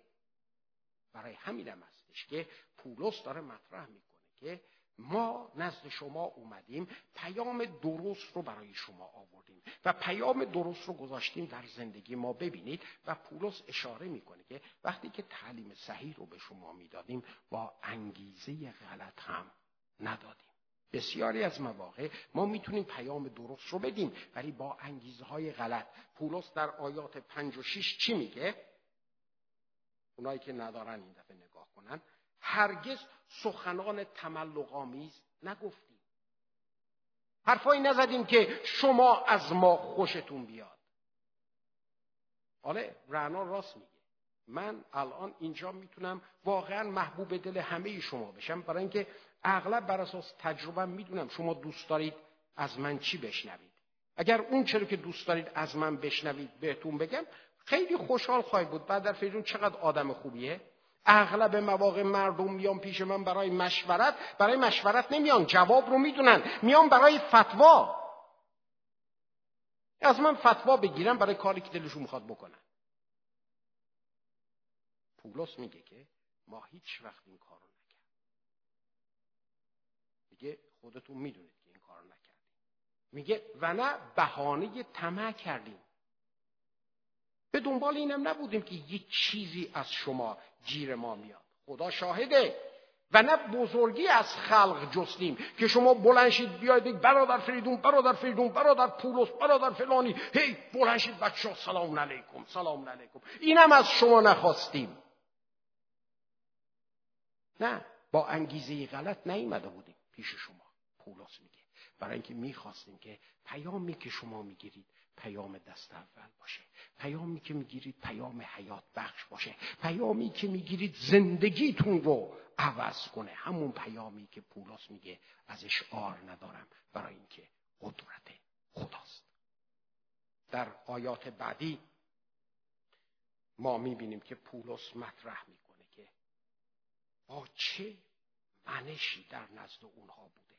برای همین هم هستش که پولس داره مطرح می‌کنه که ما نزد شما اومدیم پیام درست رو برای شما آوردیم و پیام درست رو گذاشتیم در زندگی ما ببینید و پولس اشاره می‌کنه که وقتی که تعلیم صحیح رو به شما می‌دادیم با انگیزه غلط هم ندادیم. بسیاری از مواقع ما می‌تونیم پیام درست رو بدیم ولی با انگیزه های غلط. پولس در آیات پنج و شیش چی میگه؟ اونایی که ندارن این دفعه نگاه کنن. هرگز سخنان تملقامیز نگفتیم. حرفایی نزدیم که شما از ما خوشتون بیاد. آره رعنا راست میگه. من الان اینجا می‌تونم واقعا محبوب دل همه شما بشم برای اینکه اغلب بر اساس تجربه می‌دونم شما دوست دارید از من چی بشنوید. اگر اون چرا که دوست دارید از من بشنوید بهتون بگم خیلی خوشحال خواهید بود. بعد در فیجون چقدر آدم خوبیه؟ اغلب مواقع مردم میان پیش من برای مشورت برای مشورت نمیان. جواب رو می‌دونن. میان برای فتوا. از من فتوا بگیرم برای کاری که دلشون می‌خواد بکنن. پولس میگه که ما هیچ وقت این کار میگه خودتون می‌دونید که این کار نکردیم. میگه و نه بهانه طمع کردیم. به دنبال اینم نبودیم که یک چیزی از شما گیر ما میاد. خدا شاهده. و نه بزرگی از خلق جستیم که شما بلنشید بیاید برادر فریدون برادر فریدون برادر پولس برادر فلانی. هی بلنشید بچه سلام علیکم سلام علیکم. اینم از شما نخواستیم. نه با انگیزه غلط نیامده بودیم. پیش شما. پولس میگه. برای اینکه می‌خواستیم که پیامی که شما می‌گیرید پیام دست اول باشه. پیامی که می‌گیرید پیام حیات بخش باشه. پیامی که می‌گیرید زندگیتون رو عوض کنه. همون پیامی که پولس میگه ازش آر ندارم. برای اینکه قدرت خداست. در آیات بعدی ما می‌بینیم که پولس مطرح می‌کنه که با چه منشی در نزد اونها بوده.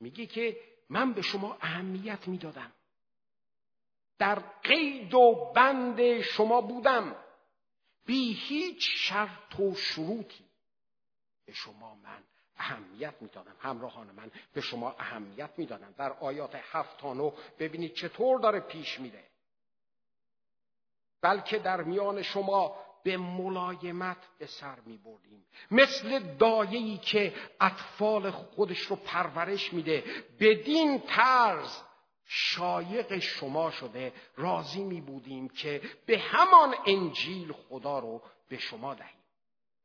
میگه که من به شما اهمیت می‌دادم. در قید و بند شما بودم. بی هیچ شرط و شروطی. به شما من اهمیت می‌دادم. همراهان من به شما اهمیت می‌دادم در آیات هفت تا ببینید چطور داره پیش میره. بلکه در میان شما به ملایمت به سر می بردیم. مثل دایه‌ای که اطفال خودش رو پرورش میده بدین طرز شایق شما شده راضی می بودیم که به همان انجیل خدا رو به شما دهیم.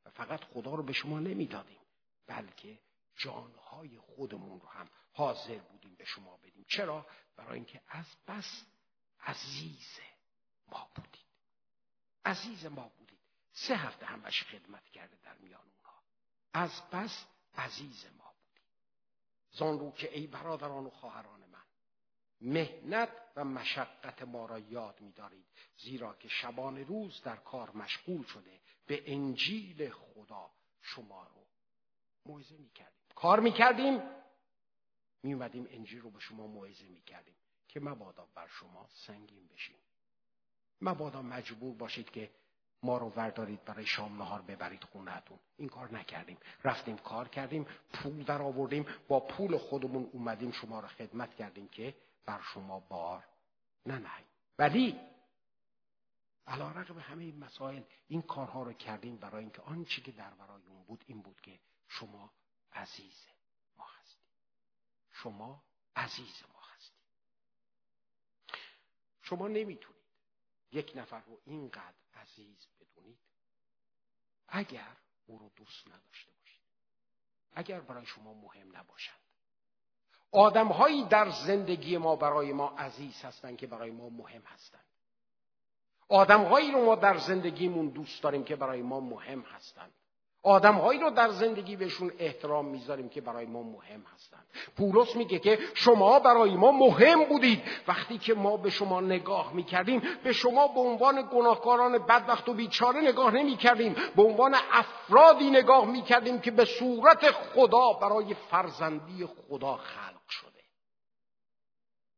و فقط خدا رو به شما نمی‌دادیم بلکه جانهای خودمون رو هم حاضر بودیم به شما بدیم. چرا؟ برای اینکه از بس عزیز ما بودید. عزیز ما سه هفته همش خدمت کرده در میان اونها. از بس عزیز ما بودید زان رو که ای برادران و خواهران مهنت و مشقت ما را یاد می‌دارید زیرا که شبان روز در کار مشغول شده به انجیل خدا شما رو موعظه می‌کردیم. کار می‌کردیم میومدیم انجیل رو به شما موعظه می‌کردیم که مبادا بر شما سنگین بشیم. مبادا مجبور باشید که ما رو وردارید برای شام نهار ببرید خونهتون. این کار نکردیم. رفتیم کار کردیم پول در آوردیم با پول خودمون اومدیم شما رو خدمت کردیم که بر شما بار ننهیم. ولی علا رقم همه این مسائل این کارها رو کردیم برای اینکه آنچه که در برای اون بود این بود که شما عزیز ما هستید. شما عزیز ما هستید. شما نمی‌تونید یک نفر رو اینقدر عزیز بدونید اگر او رو دوست نداشته باشید اگر برای شما مهم نباشد آدمهایی در زندگی ما برای ما عزیز هستند که برای ما مهم هستند. آدمهایی رو ما در زندگیمون دوست داریم که برای ما مهم هستند. آدمهایی رو در زندگی بهشون احترام می‌ذاریم که برای ما مهم هستند. پولس میگه که شما برای ما مهم بودید. وقتی که ما به شما نگاه می‌کردیم به شما به عنوان گناهکاران بدبخت و بیچاره نگاه نمی‌کردیم. به عنوان افرادی نگاه می‌کردیم که به صورت خدا برای فرزندی خدا خلق شده.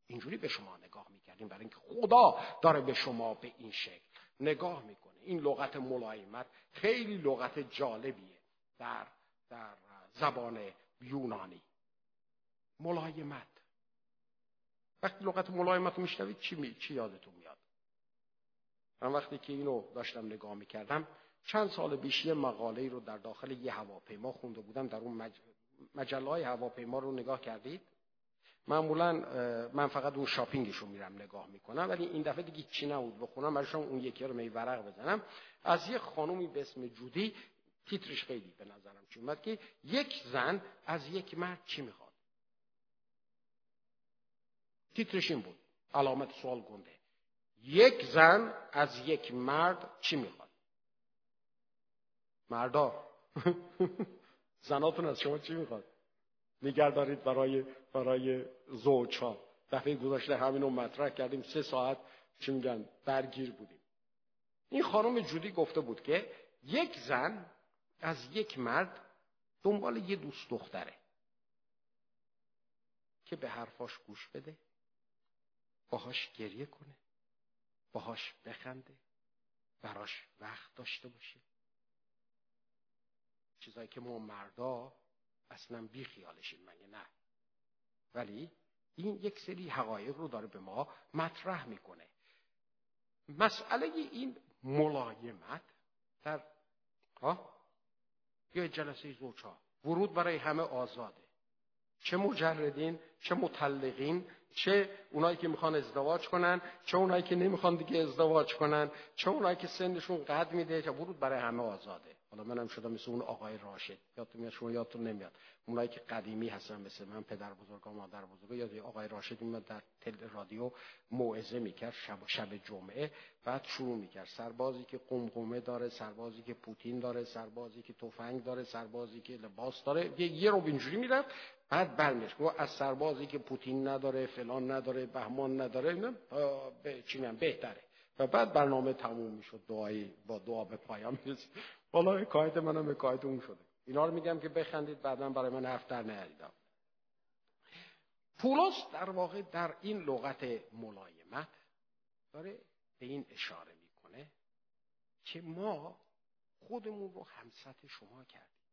اینجوری به شما نگاه می‌کردیم برای اینکه خدا داره به شما به این شکل نگاه می‌کنه. این لغت ملایمت خیلی لغت جالبیه در, در زبان یونانی. ملایمت. وقتی لغت ملایمت میشنوید چی, می... چی یادتون میاد؟ من وقتی که اینو داشتم نگاه می‌کردم چند سال پیش یه مقاله رو در داخل یه هواپیما خونده بودم در اون مج... مجله های هواپیما رو نگاه کردید؟ معمولا من فقط اون شاپینگش رو میرم نگاه می‌کنم ولی این دفعه دیگه چی نبود بخونم برای اون یکی رو می ورق بزنم. از یه خانومی به اسم جودی تیترش خیلی به نظرم چی اومد که یک زن از یک مرد چی می‌خواد؟ تیترش این بود علامت سوال گنده. یک زن از یک مرد چی می‌خواد؟ مردا زناتون از شما چی می‌خواد؟ نگر دارید برای برای زوج ها دفعه گذاشته همین رو مطرح کردیم. سه ساعت چی میگن درگیر بودیم. این خانم جودی گفته بود که یک زن از یک مرد دنبال یه دوست دختره که به حرفاش گوش بده باهاش گریه کنه باهاش بخنده براش وقت داشته باشه. چیزایی که ما مردا اصلا بی خیالشیم مگه نه؟ ولی این یک سری حقایق رو داره به ما مطرح می‌کنه. مسئله این ملایمت در ها؟ یا جلسه زوجها ورود برای همه آزاده. چه مجردین چه مطلقین چه اونایی که می‌خوان ازدواج کنن چه اونایی که نمی‌خوان دیگه ازدواج کنن چه اونایی که سنشون قد میده. چه ورود برای همه آزاده. حالا منم شدم مثل اون آقای راشد. یادتون میاد شما یادتون نمیاد. اونایی که قدیمی هستن مثل من پدر بزرگ و مادر بزرگ یاد آقای راشد میاد در تل رادیو موعظه می‌کرد شب شب جمعه بعد شروع می‌کرد. سربازی که قمقمه داره سربازی که پوتین داره سربازی که تفنگ داره سربازی که لباس داره. یه, یه رو اینجوری می‌رفت بعد برمیش گفت از سربازی که پوتین نداره فلان نداره بهمان نداره اینا به چی بهتره. و بعد برنامه تموم می‌شد دعایی با دعا به پایان می‌رسید. حالا حکایت منم حکایت اون شده. اینا رو میگم که بخندید بعدا برای من حرف در نیاریدم پولس در واقع در این لغت ملایمت داره به این اشاره می‌کنه که ما خودمون رو همسط شما کردیم.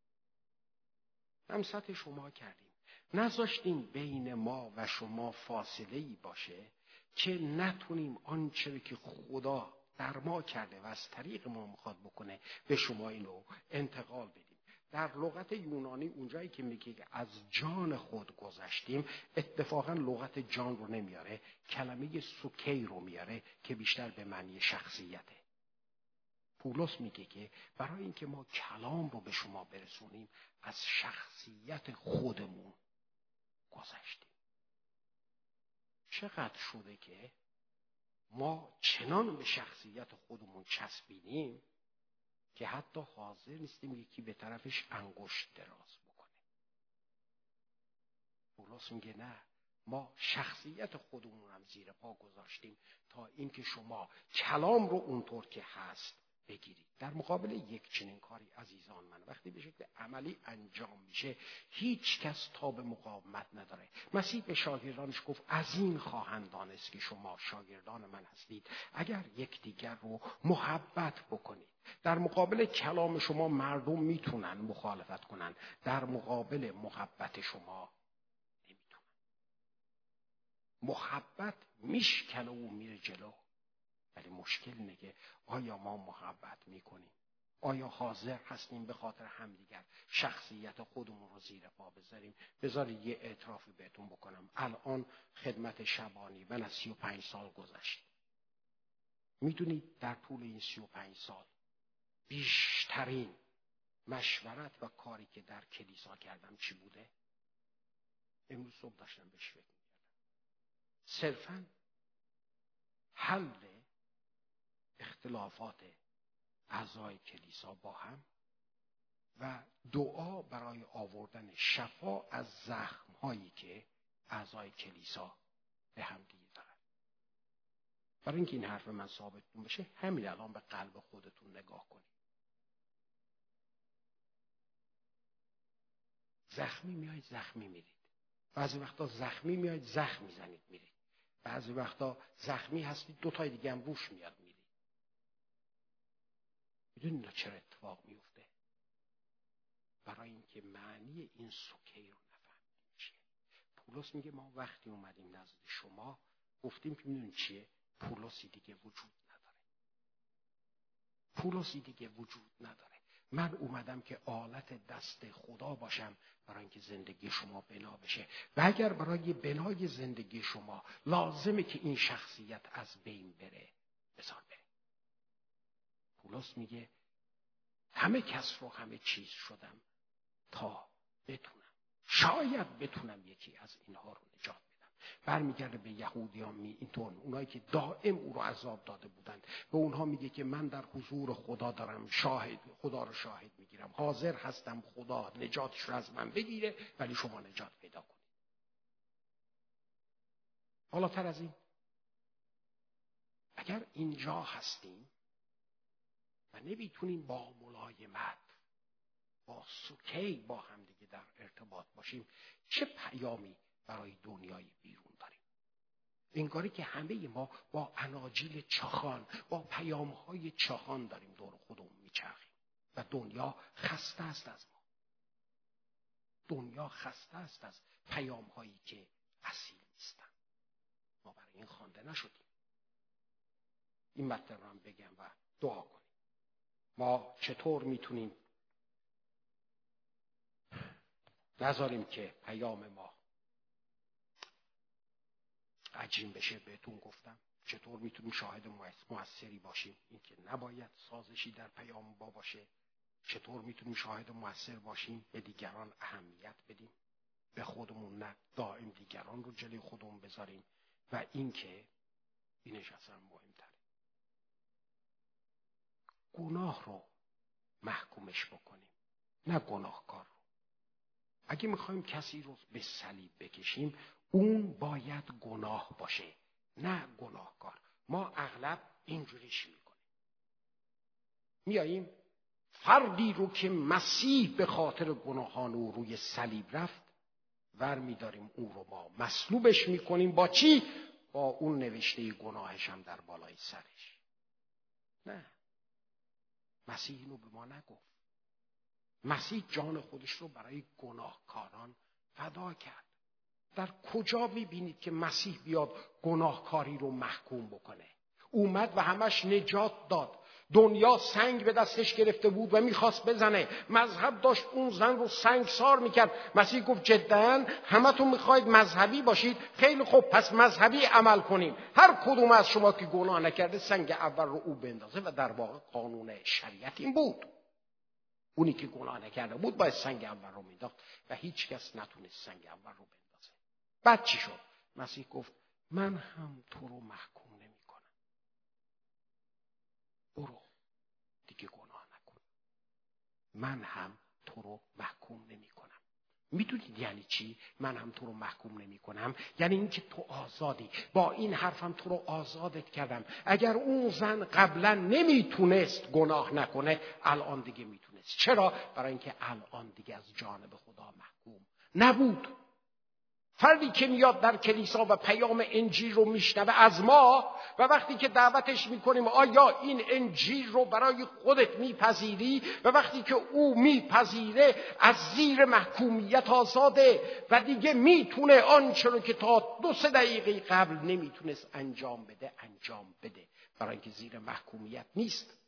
همسط شما کردیم. نذاشتیم بین ما و شما فاصله ای باشه که نتونیم آنچه که خدا در ما کرده و از طریق ما می‌خواد بکنه به شما اینو انتقال بدیم. در لغت یونانی اونجایی که میگه از جان خود گذشتیم اتفاقا لغت جان رو نمیاره کلمه سوکی رو میاره که بیشتر به معنی شخصیته. پولس میگه که برای اینکه ما کلام رو به شما برسونیم از شخصیت خودمون گذشتیم. چقدر شده که ما چنان به شخصیت خودمون چسبیدیم که حتی حاضر نیستیم یکی به طرفش انگشت دراز بکنه. پولس میگه نه ما شخصیت خودمون هم زیر پا گذاشتیم تا اینکه شما کلام رو اونطور که هست بگیرید. در مقابل یک چنین کاری عزیزان من وقتی به شکل عملی انجام میشه هیچ کس تا به مقاومت نداره. مسیح به شاگردانش گفت از این خواهند دانست که شما شاگردان من هستید اگر یکدیگر رو محبت بکنید. در مقابل کلام شما مردم می‌تونن مخالفت کنن. در مقابل محبت شما نمی‌تونن. محبت میشکنه و میره جلو. ولی مشکل که آیا ما محبت می‌کنیم؟ آیا حاضر هستیم به خاطر همدیگر شخصیت خودمون رو زیر پا بذاریم؟ بذارید یه اعترافی بهتون بکنم. الان خدمت شبانی من از سی و پنج سال گذشت. می‌دونید در طول این سی و پنج سال بیشترین مشورت و کاری که در کلیسا کردم چی بوده؟ امروز صبح داشتم بهش فکر می‌کردم. صرفا حل اختلافات اعضای کلیسا با هم و دعا برای آوردن شفا از زخم هایی که اعضای کلیسا به هم دیگه دارن. برای اینکه این حرف من ثابتتون بشه همین الان به قلب خودتون نگاه کنید. زخمی میایید زخمی میرید. بعضی وقتا زخمی میایید زخم می‌زنید میرید. بعضی وقتا زخمی هستید دو تای دیگه هم روش میاد میرید. می‌دونید چرا اتفاق میفته برای اینکه معنی این سکه رو نفهمیم چیه. پولس میگه ما وقتی اومدیم نزد شما گفتیم که می‌دونید چیه؟ پولسی دیگه وجود نداره. پولسی دیگه وجود نداره. من اومدم که آلت دست خدا باشم برای اینکه زندگی شما بنا بشه. و اگر برای بنای زندگی شما لازمه که این شخصیت از بین بره بذار بره. پولس میگه همه کس رو همه چیز شدم تا بتونم. شاید بتونم یکی از اینها رو نجات برمیگرده به یهودیان می اینطور. اونایی که دائم او رو عذاب داده بودند. به اونها میگه که من در حضور خدا دارم. شاهد خدا رو شاهد می‌گیرم. حاضر هستم خدا نجاتش رو از من بگیره ولی شما نجات پیدا کنید. حالا تر از این اگر اینجا هستیم و نمی‌تونیم با ملایمت با سکی با همدیگه در ارتباط باشیم چه پیامی برای دنیای بیرون داریم؟ انگاری که همه ما با اناجیل چخان با پیامهای چخان داریم دور خودمون میچرخیم. و دنیا خسته است از ما. دنیا خسته است از پیامهایی که اصیل نیستن. ما برای این خوانده نشدیم. این مطلب رو هم بگم و دعا کنیم ما چطور می‌تونیم نذاریم که پیام ما عجیم بشه؟ بهتون گفتم. چطور می‌تونیم شاهد موثری باشیم؟ اینکه نباید سازشی در پیام با باشه. چطور می‌تونیم شاهد موثر باشیم؟ به دیگران اهمیت بدیم. به خودمون نه دائم دیگران رو جلوی خودمون بذاریم. و اینکه اینش اصلا مهمتره گناه رو محکومش بکنیم نه گناهکار رو. اگه می‌خوایم کسی رو به صلیب بکشیم اون باید گناه باشه نه گناهکار. ما اغلب اینجوریش می‌کنیم. میاییم فردی رو که مسیح به خاطر گناهان او روی صلیب رفت ور میداریم او رو ما مصلوبش می‌کنیم. با چی؟ با اون نوشته گناهش هم در بالای سرش. نه. مسیح اینو به ما نگفت. مسیح جان خودش رو برای گناهکاران فدا کرد. در کجا می‌بینید که مسیح بیاد گناهکاری رو محکوم بکنه؟ اومد و همش نجات داد. دنیا سنگ به دستش گرفته بود و می‌خواست بزنه. مذهب داشت اون زن رو سنگسار می‌کرد. مسیح گفت جدا همتون می‌خواید مذهبی باشید. خیلی خوب پس مذهبی عمل کنیم. هر کدوم از شما که گناه نکرده سنگ اول رو او بندازه و در واقع قانون شریعت این بود. اونی که گناه نکرده بود باید سنگ اول رو مینداخت و هیچ کس نتونست سنگ اول رو بعد چی شد؟ مسیح گفت من هم تو رو محکوم نمی کنم برو. دیگه گناه نکن. من هم تو رو محکوم نمی کنم می‌دونید یعنی چی؟ من هم تو رو محکوم نمی کنم یعنی اینکه تو آزادی. با این حرفم تو رو آزادت کردم. اگر اون زن قبلا نمی‌تونست گناه نکنه الان دیگه می‌تونست. چرا؟ برای اینکه الان دیگه از جانب خدا محکوم نبود. فردی که میاد در کلیسا و پیام انجیل رو میشنوه از ما و وقتی که دعوتش می‌کنیم آیا این انجیل رو برای خودت میپذیری؟ و وقتی که او میپذیره از زیر محکومیت آزاده و دیگه می‌تونه آنچه رو که تا دو سه دقیقه قبل نمی‌تونست انجام بده انجام بده. برای اینکه زیر محکومیت نیست.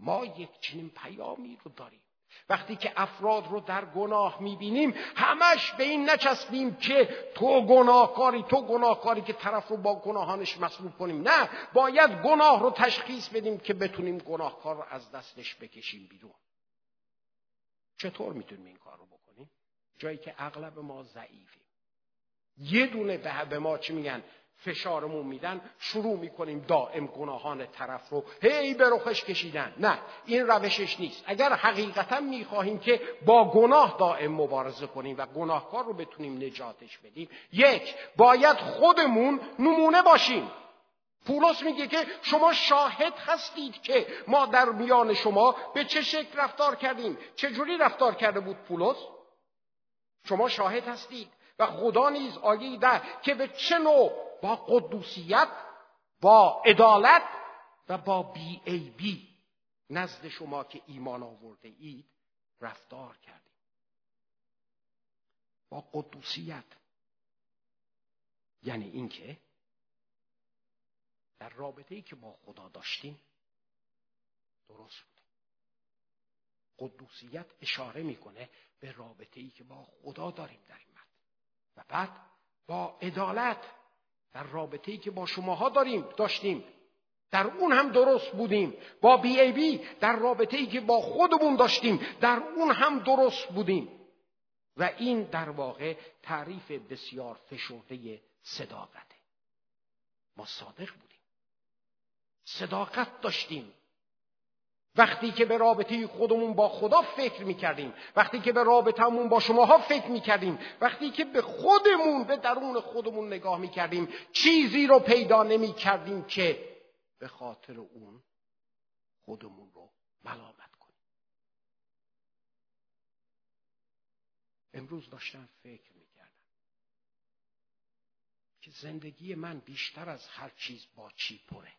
ما یک چنین پیامی رو داریم. وقتی که افراد رو در گناه می‌بینیم همش به این نچسبیم که تو گناهکاری تو گناهکاری که طرف رو با گناهانش مصلوب کنیم. نه باید گناه رو تشخیص بدیم که بتونیم گناهکار رو از دستش بکشیم بیرون. چطور می‌تونیم این کار رو بکنیم؟ جایی که اغلب ما ضعیفیم. یه دونه به ما چی میگن؟ فشارمون میدن شروع می‌کنیم دائم گناهان طرف رو هی به رخش کشیدن. نه این روشش نیست. اگر حقیقتا می‌خواهیم که با گناه دائم مبارزه کنیم و گناهکار رو بتونیم نجاتش بدیم یک باید خودمون نمونه باشیم. پولس میگه که شما شاهد هستید که ما در میان شما به چه شکل رفتار کردیم. چه جوری رفتار کرده بود پولس؟ شما شاهد هستید و خدا نیز آیه ده که به چه نوع با قدوسیت با عدالت و با بی ای بی نزد شما که ایمان آورده اید رفتار کردیم. با قدوسیت. یعنی اینکه در رابطه ای که با خدا داشتیم درست بود. قدوسیت اشاره می‌کنه به رابطه ای که با خدا داریم در این و بعد با عدالت در رابطه ای که با شماها داریم داشتیم. در اون هم درست بودیم. با بی ای بی در رابطه ای که با خودمون داشتیم در اون هم درست بودیم. و این در واقع تعریف بسیار فشرده صداقته. ما صادق بودیم. صداقت داشتیم. وقتی که به رابطه خودمون با خدا فکر می‌کردیم وقتی که به رابطمون با شماها فکر می‌کردیم وقتی که به خودمون به درون خودمون نگاه می‌کردیم چیزی رو پیدا نمی‌کردیم که به خاطر اون خودمون رو ملامت کنیم. امروز داشتم فکر می‌کردم که زندگی من بیشتر از هر چیز با چی پره.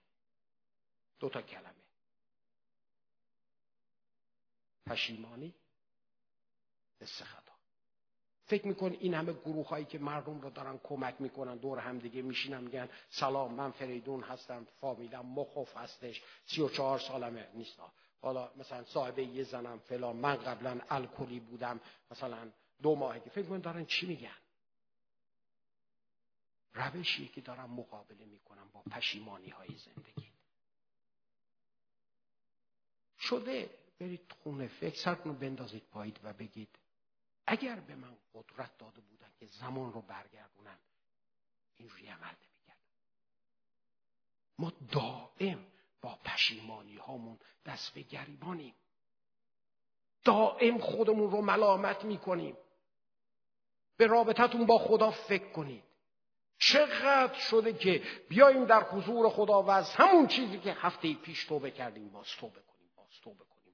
دو تا کلمه. پشیمانی. استخدا فکر میکن این همه گروه هایی که مردم رو دارن کمک می‌کنن دور هم دیگه میشینن میگن سلام من فریدون هستم فامیلم مخوف هستش سی و چهار سالمه نیست. حالا مثلا صاحب یه زنم فلان من قبلا الکلی بودم مثلا دو ماهگی فکر میکن دارن چی میگن؟ روشی که دارم مقابله می‌کنم با پشیمانی های زندگی. شده برید خونه فکر سرتون بندازید پایید و بگید اگر به من قدرت داده بودن که زمان رو برگردونم اینجوری عمل نمی‌کردم ما دائم با پشیمانی هامون دست به گریبانیم. دائم خودمون رو ملامت می‌کنیم. به رابطتون با خدا فکر کنید. چقدر شده که بیایم در حضور خدا و از همون چیزی که هفته پیش توبه کردیم باز توبه کنیم باز توبه کنیم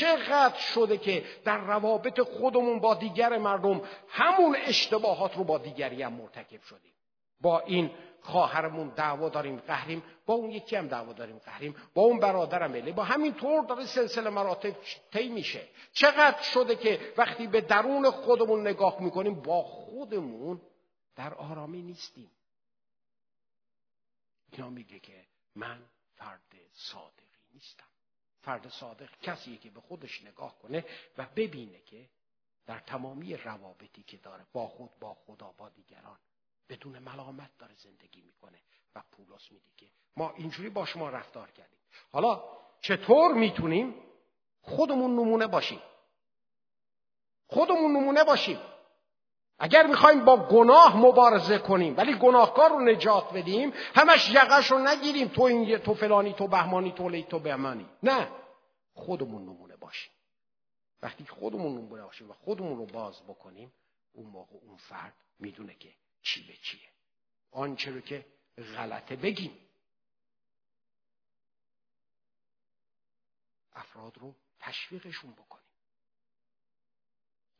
چقدر شده که در روابط خودمون با دیگر مردم همون اشتباهات رو با دیگری هم مرتکب شدیم. با این خواهرمون دعوا داریم قهریم. با اون یکی هم دعوا داریم قهریم. با اون برادرم بله با همین طور داره سلسله مراتب طی میشه. چقدر شده که وقتی به درون خودمون نگاه می‌کنیم با خودمون در آرامی نیستیم. اینا میگه که من فرد صادقی نیستم. فرد صادق کسیه که به خودش نگاه کنه و ببینه که در تمامی روابطی که داره با خود با خدا با دیگران بدون ملامت داره زندگی می‌کنه و پولس میگه که ما اینجوری با شما رفتار کردیم. حالا چطور می‌تونیم خودمون نمونه باشیم؟ خودمون نمونه باشیم. اگر می‌خوایم با گناه مبارزه کنیم ولی گناهکار رو نجات بدیم همش یقش رو نگیریم تو این تو فلانی تو بهمانی تو لی تو بهمانی. نه. خودمون نمونه باشیم. وقتی خودمون نمونه باشیم و خودمون رو باز بکنیم اون موقع اون فرد می‌دونه که چی به چیه. آنچه رو که غلطه بگیم. افراد رو تشویقشون بکنیم.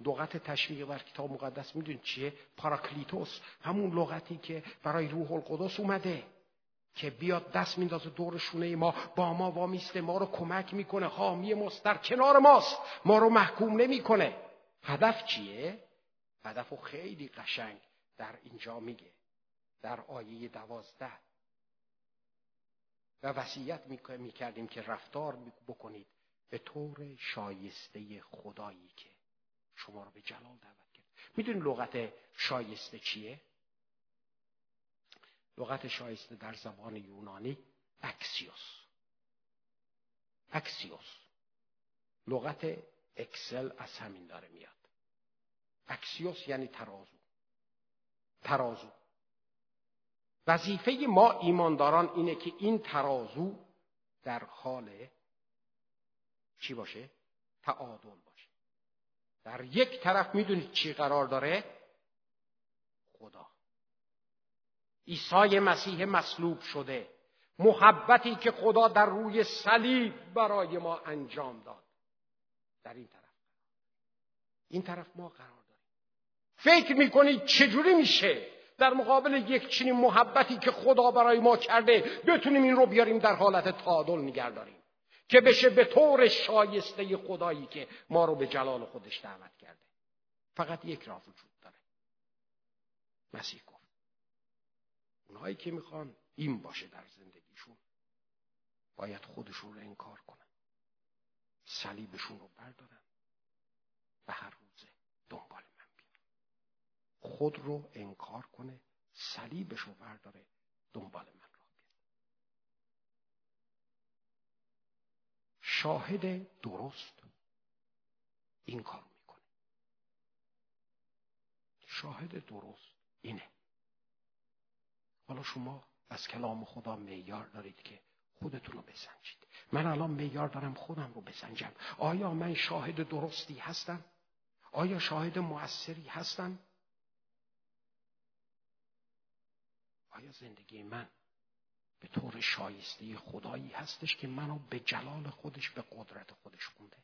لغت تشویق بر کتاب مقدس می‌دونید چیه؟ پاراکلیتوس. همون لغتی که برای روح القدس اومده که بیاد دست میندازه دور شونه ما با ما وامیسته ما رو کمک می‌کنه حامی ماست در کنار ماست ما رو محکوم نمی‌کنه. هدف چیه؟ هدف خیلی قشنگ در اینجا میگه در آیه دوازده. و وصیت می‌کردیم که رفتار بکنید به طور شایسته خدایی که شما رو به جلال دعوت کرد. می‌دونی لغت شایسته چیه؟ لغت شایسته در زبان یونانی اکسیوس. اکسیوس. لغت axle از همین داره میاد. άξιος یعنی ترازو. ترازو. وظیفه ما ایمانداران اینه که این ترازو در حال چی باشه؟ تعادل باشه. در یک طرف می‌دونید چی قرار داره؟ خدا. عیسی مسیح مصلوب شده. محبتی که خدا در روی صلیب برای ما انجام داد. در این طرف. این طرف ما قرار داریم. فکر می‌کنید چجوری میشه در مقابل یک چنین محبتی که خدا برای ما کرده بتونیم این رو بیاریم در حالت تعادل نگه که بشه به طور شایسته خدایی که ما رو به جلال خودش دعوت کرده. فقط یک راه وجود داره. مسیح گفت اونهایی که می‌خوان این باشه در زندگیشون باید خودشون رو انکار کنن. صلیبشون رو بردارن. و هر روزه دنبال من بیان. خود رو انکار کنه صلیبش رو برداره دنبال من را بیاد شاهد درست این کارو می‌کنه. شاهد درست اینه. حالا شما از کلام خدا میار دارید که خودتون رو بسنجید. من الان میار دارم خودم رو بسنجم. آیا من شاهد درستی هستم؟ آیا شاهد موثری هستم؟ آیا زندگی من به طور شایسته خدایی هستش که منو به جلال خودش به قدرت خودش خونده.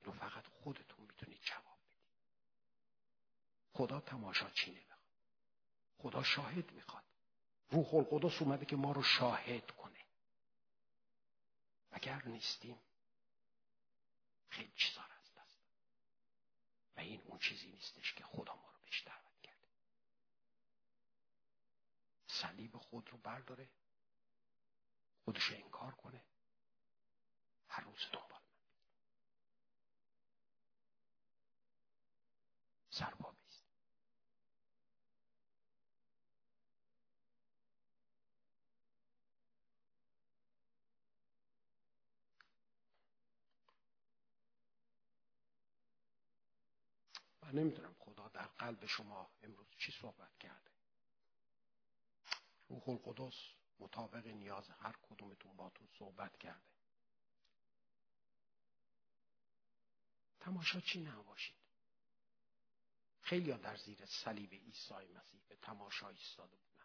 اینو فقط خودتون می‌تونید جواب بدید. خدا تماشا چی خدا شاهد می‌خواد. روح القدس اومده که ما رو شاهد کنه. اگر نیستیم خیلی چیزا از دست و این اون چیزی نیستش که خدا ما رو بهش دعوت کرده صلیب خود رو برداره. خودش انکار کنه. هر روز دنبال من. سربابی نمی‌دونم خدا در قلب شما امروز چی صحبت کرده. روح القدس مطابق نیاز هر کدومتون باتون صحبت کرده. تماشا چی نباشید؟ خیلی در زیر صلیب عیسی مسیح به تماشا ایستاده بودن.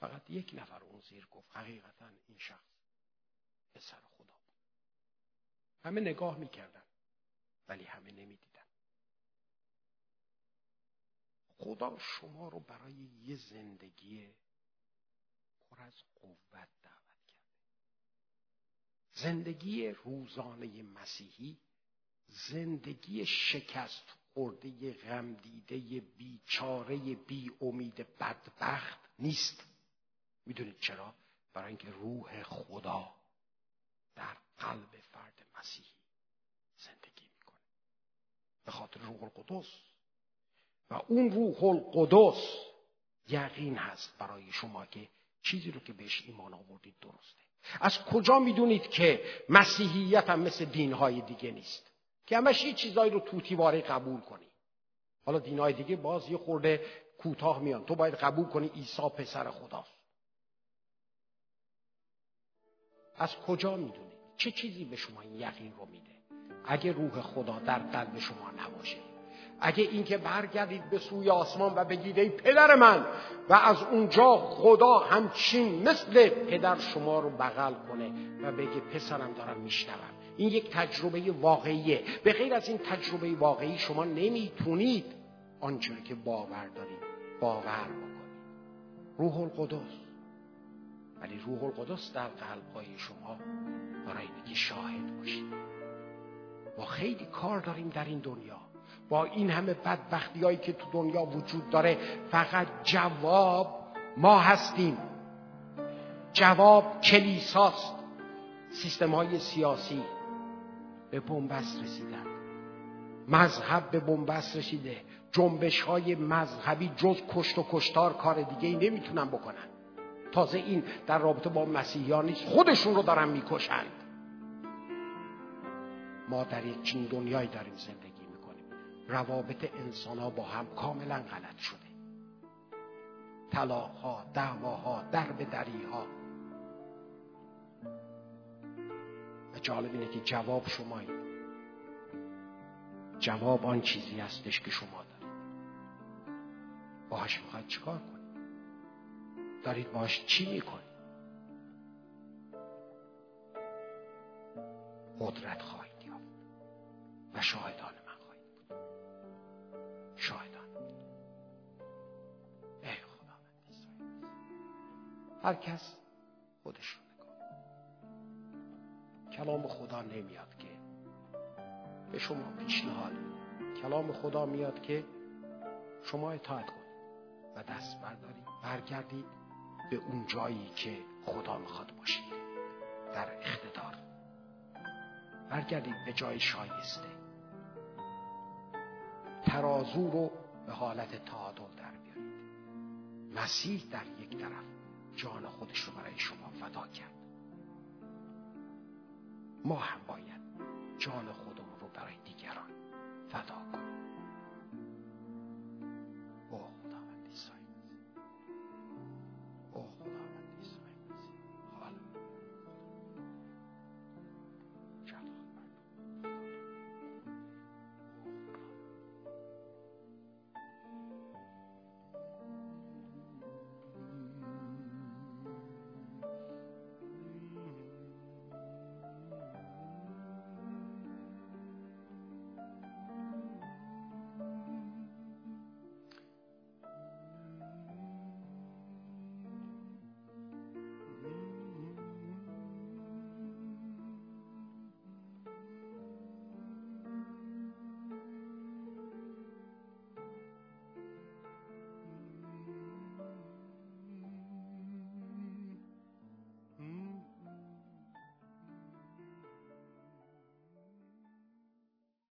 فقط یک نفر اون زیر گفت حقیقتا این شخص پسر خدا بود. همه نگاه می‌کردن ولی همه نمی‌دیدن. خدا شما رو برای یه زندگی پر از قوت دعوت کرده. زندگی روزانه مسیحی زندگی شکست خورده غمدیده بیچاره بی امید بدبخت نیست. می‌دونید چرا؟ برای اینکه روح خدا در قلب فرد مسیحی زندگی می‌کنه. به خاطر روح القدس و اون روح القدس یقین هست برای شما که چیزی رو که بهش ایمان آوردید درسته. از کجا می‌دونید که مسیحیت هم مثل دینهای دیگه نیست؟ که همش یه چیزایی رو توتیواره قبول کنی. حالا دینهای دیگه باز یه خورده کوتاه میان. تو باید قبول کنی عیسی پسر خداست. از کجا می‌دونید؟ چه چیزی به شما این یقین رو میده؟ اگه روح خدا در قلب شما نباشه. اگه اینکه برگردید به سوی آسمان و بگید ای پدر من و از اونجا خدا همچین مثل پدر شما رو بغل کنه و بگه پسرم دارم میشنوم. این یک تجربه واقعیه. به غیر از این تجربه واقعی شما نمی‌تونید آنچه که باور دارید باور بکنید. روح القدس. ولی روح القدس در قلب های شما برای اینکه شاهد باشید. ما خیلی کار داریم در این دنیا. با این همه بدبختی هایی که تو دنیا وجود داره فقط جواب ما هستیم. جواب کلیساست. سیستم های سیاسی به بنبست رسیدن. مذهب به بنبست رسیده. جنبش های مذهبی جز کشت و کشتار کار دیگه ای نمی‌تونن بکنن. تازه این در رابطه با مسیحیان نیست. خودشون رو دارن می‌کشند. ما در یک چین دنیایی داریم زندگی روابط انسان ها با هم کاملا غلط شده. طلاقها دعواها در به دریها. و جالب اینه که جواب شمایی جواب آن چیزی هستش که شما دارید. باهاش می‌خواید چیکار کنید؟ دارید باهاش چی می‌کنید؟ قدرت خواهید یافت و شاهدان هر کس خودش رو کلام خدا نمیاد که به شما پیشنهاد کلام خدا میاد که شما اطاعت کنید و دست بردارید برگردید به اون جایی که خدا می‌خواد باشید. در اقتدار. برگردید به جای شایسته. ترازو رو به حالت تعادل در بیارید. مسیح در یک طرف. جان خودش رو برای شما فدا کرد. ما هم باید جان خودمون رو برای دیگران فدا کنیم.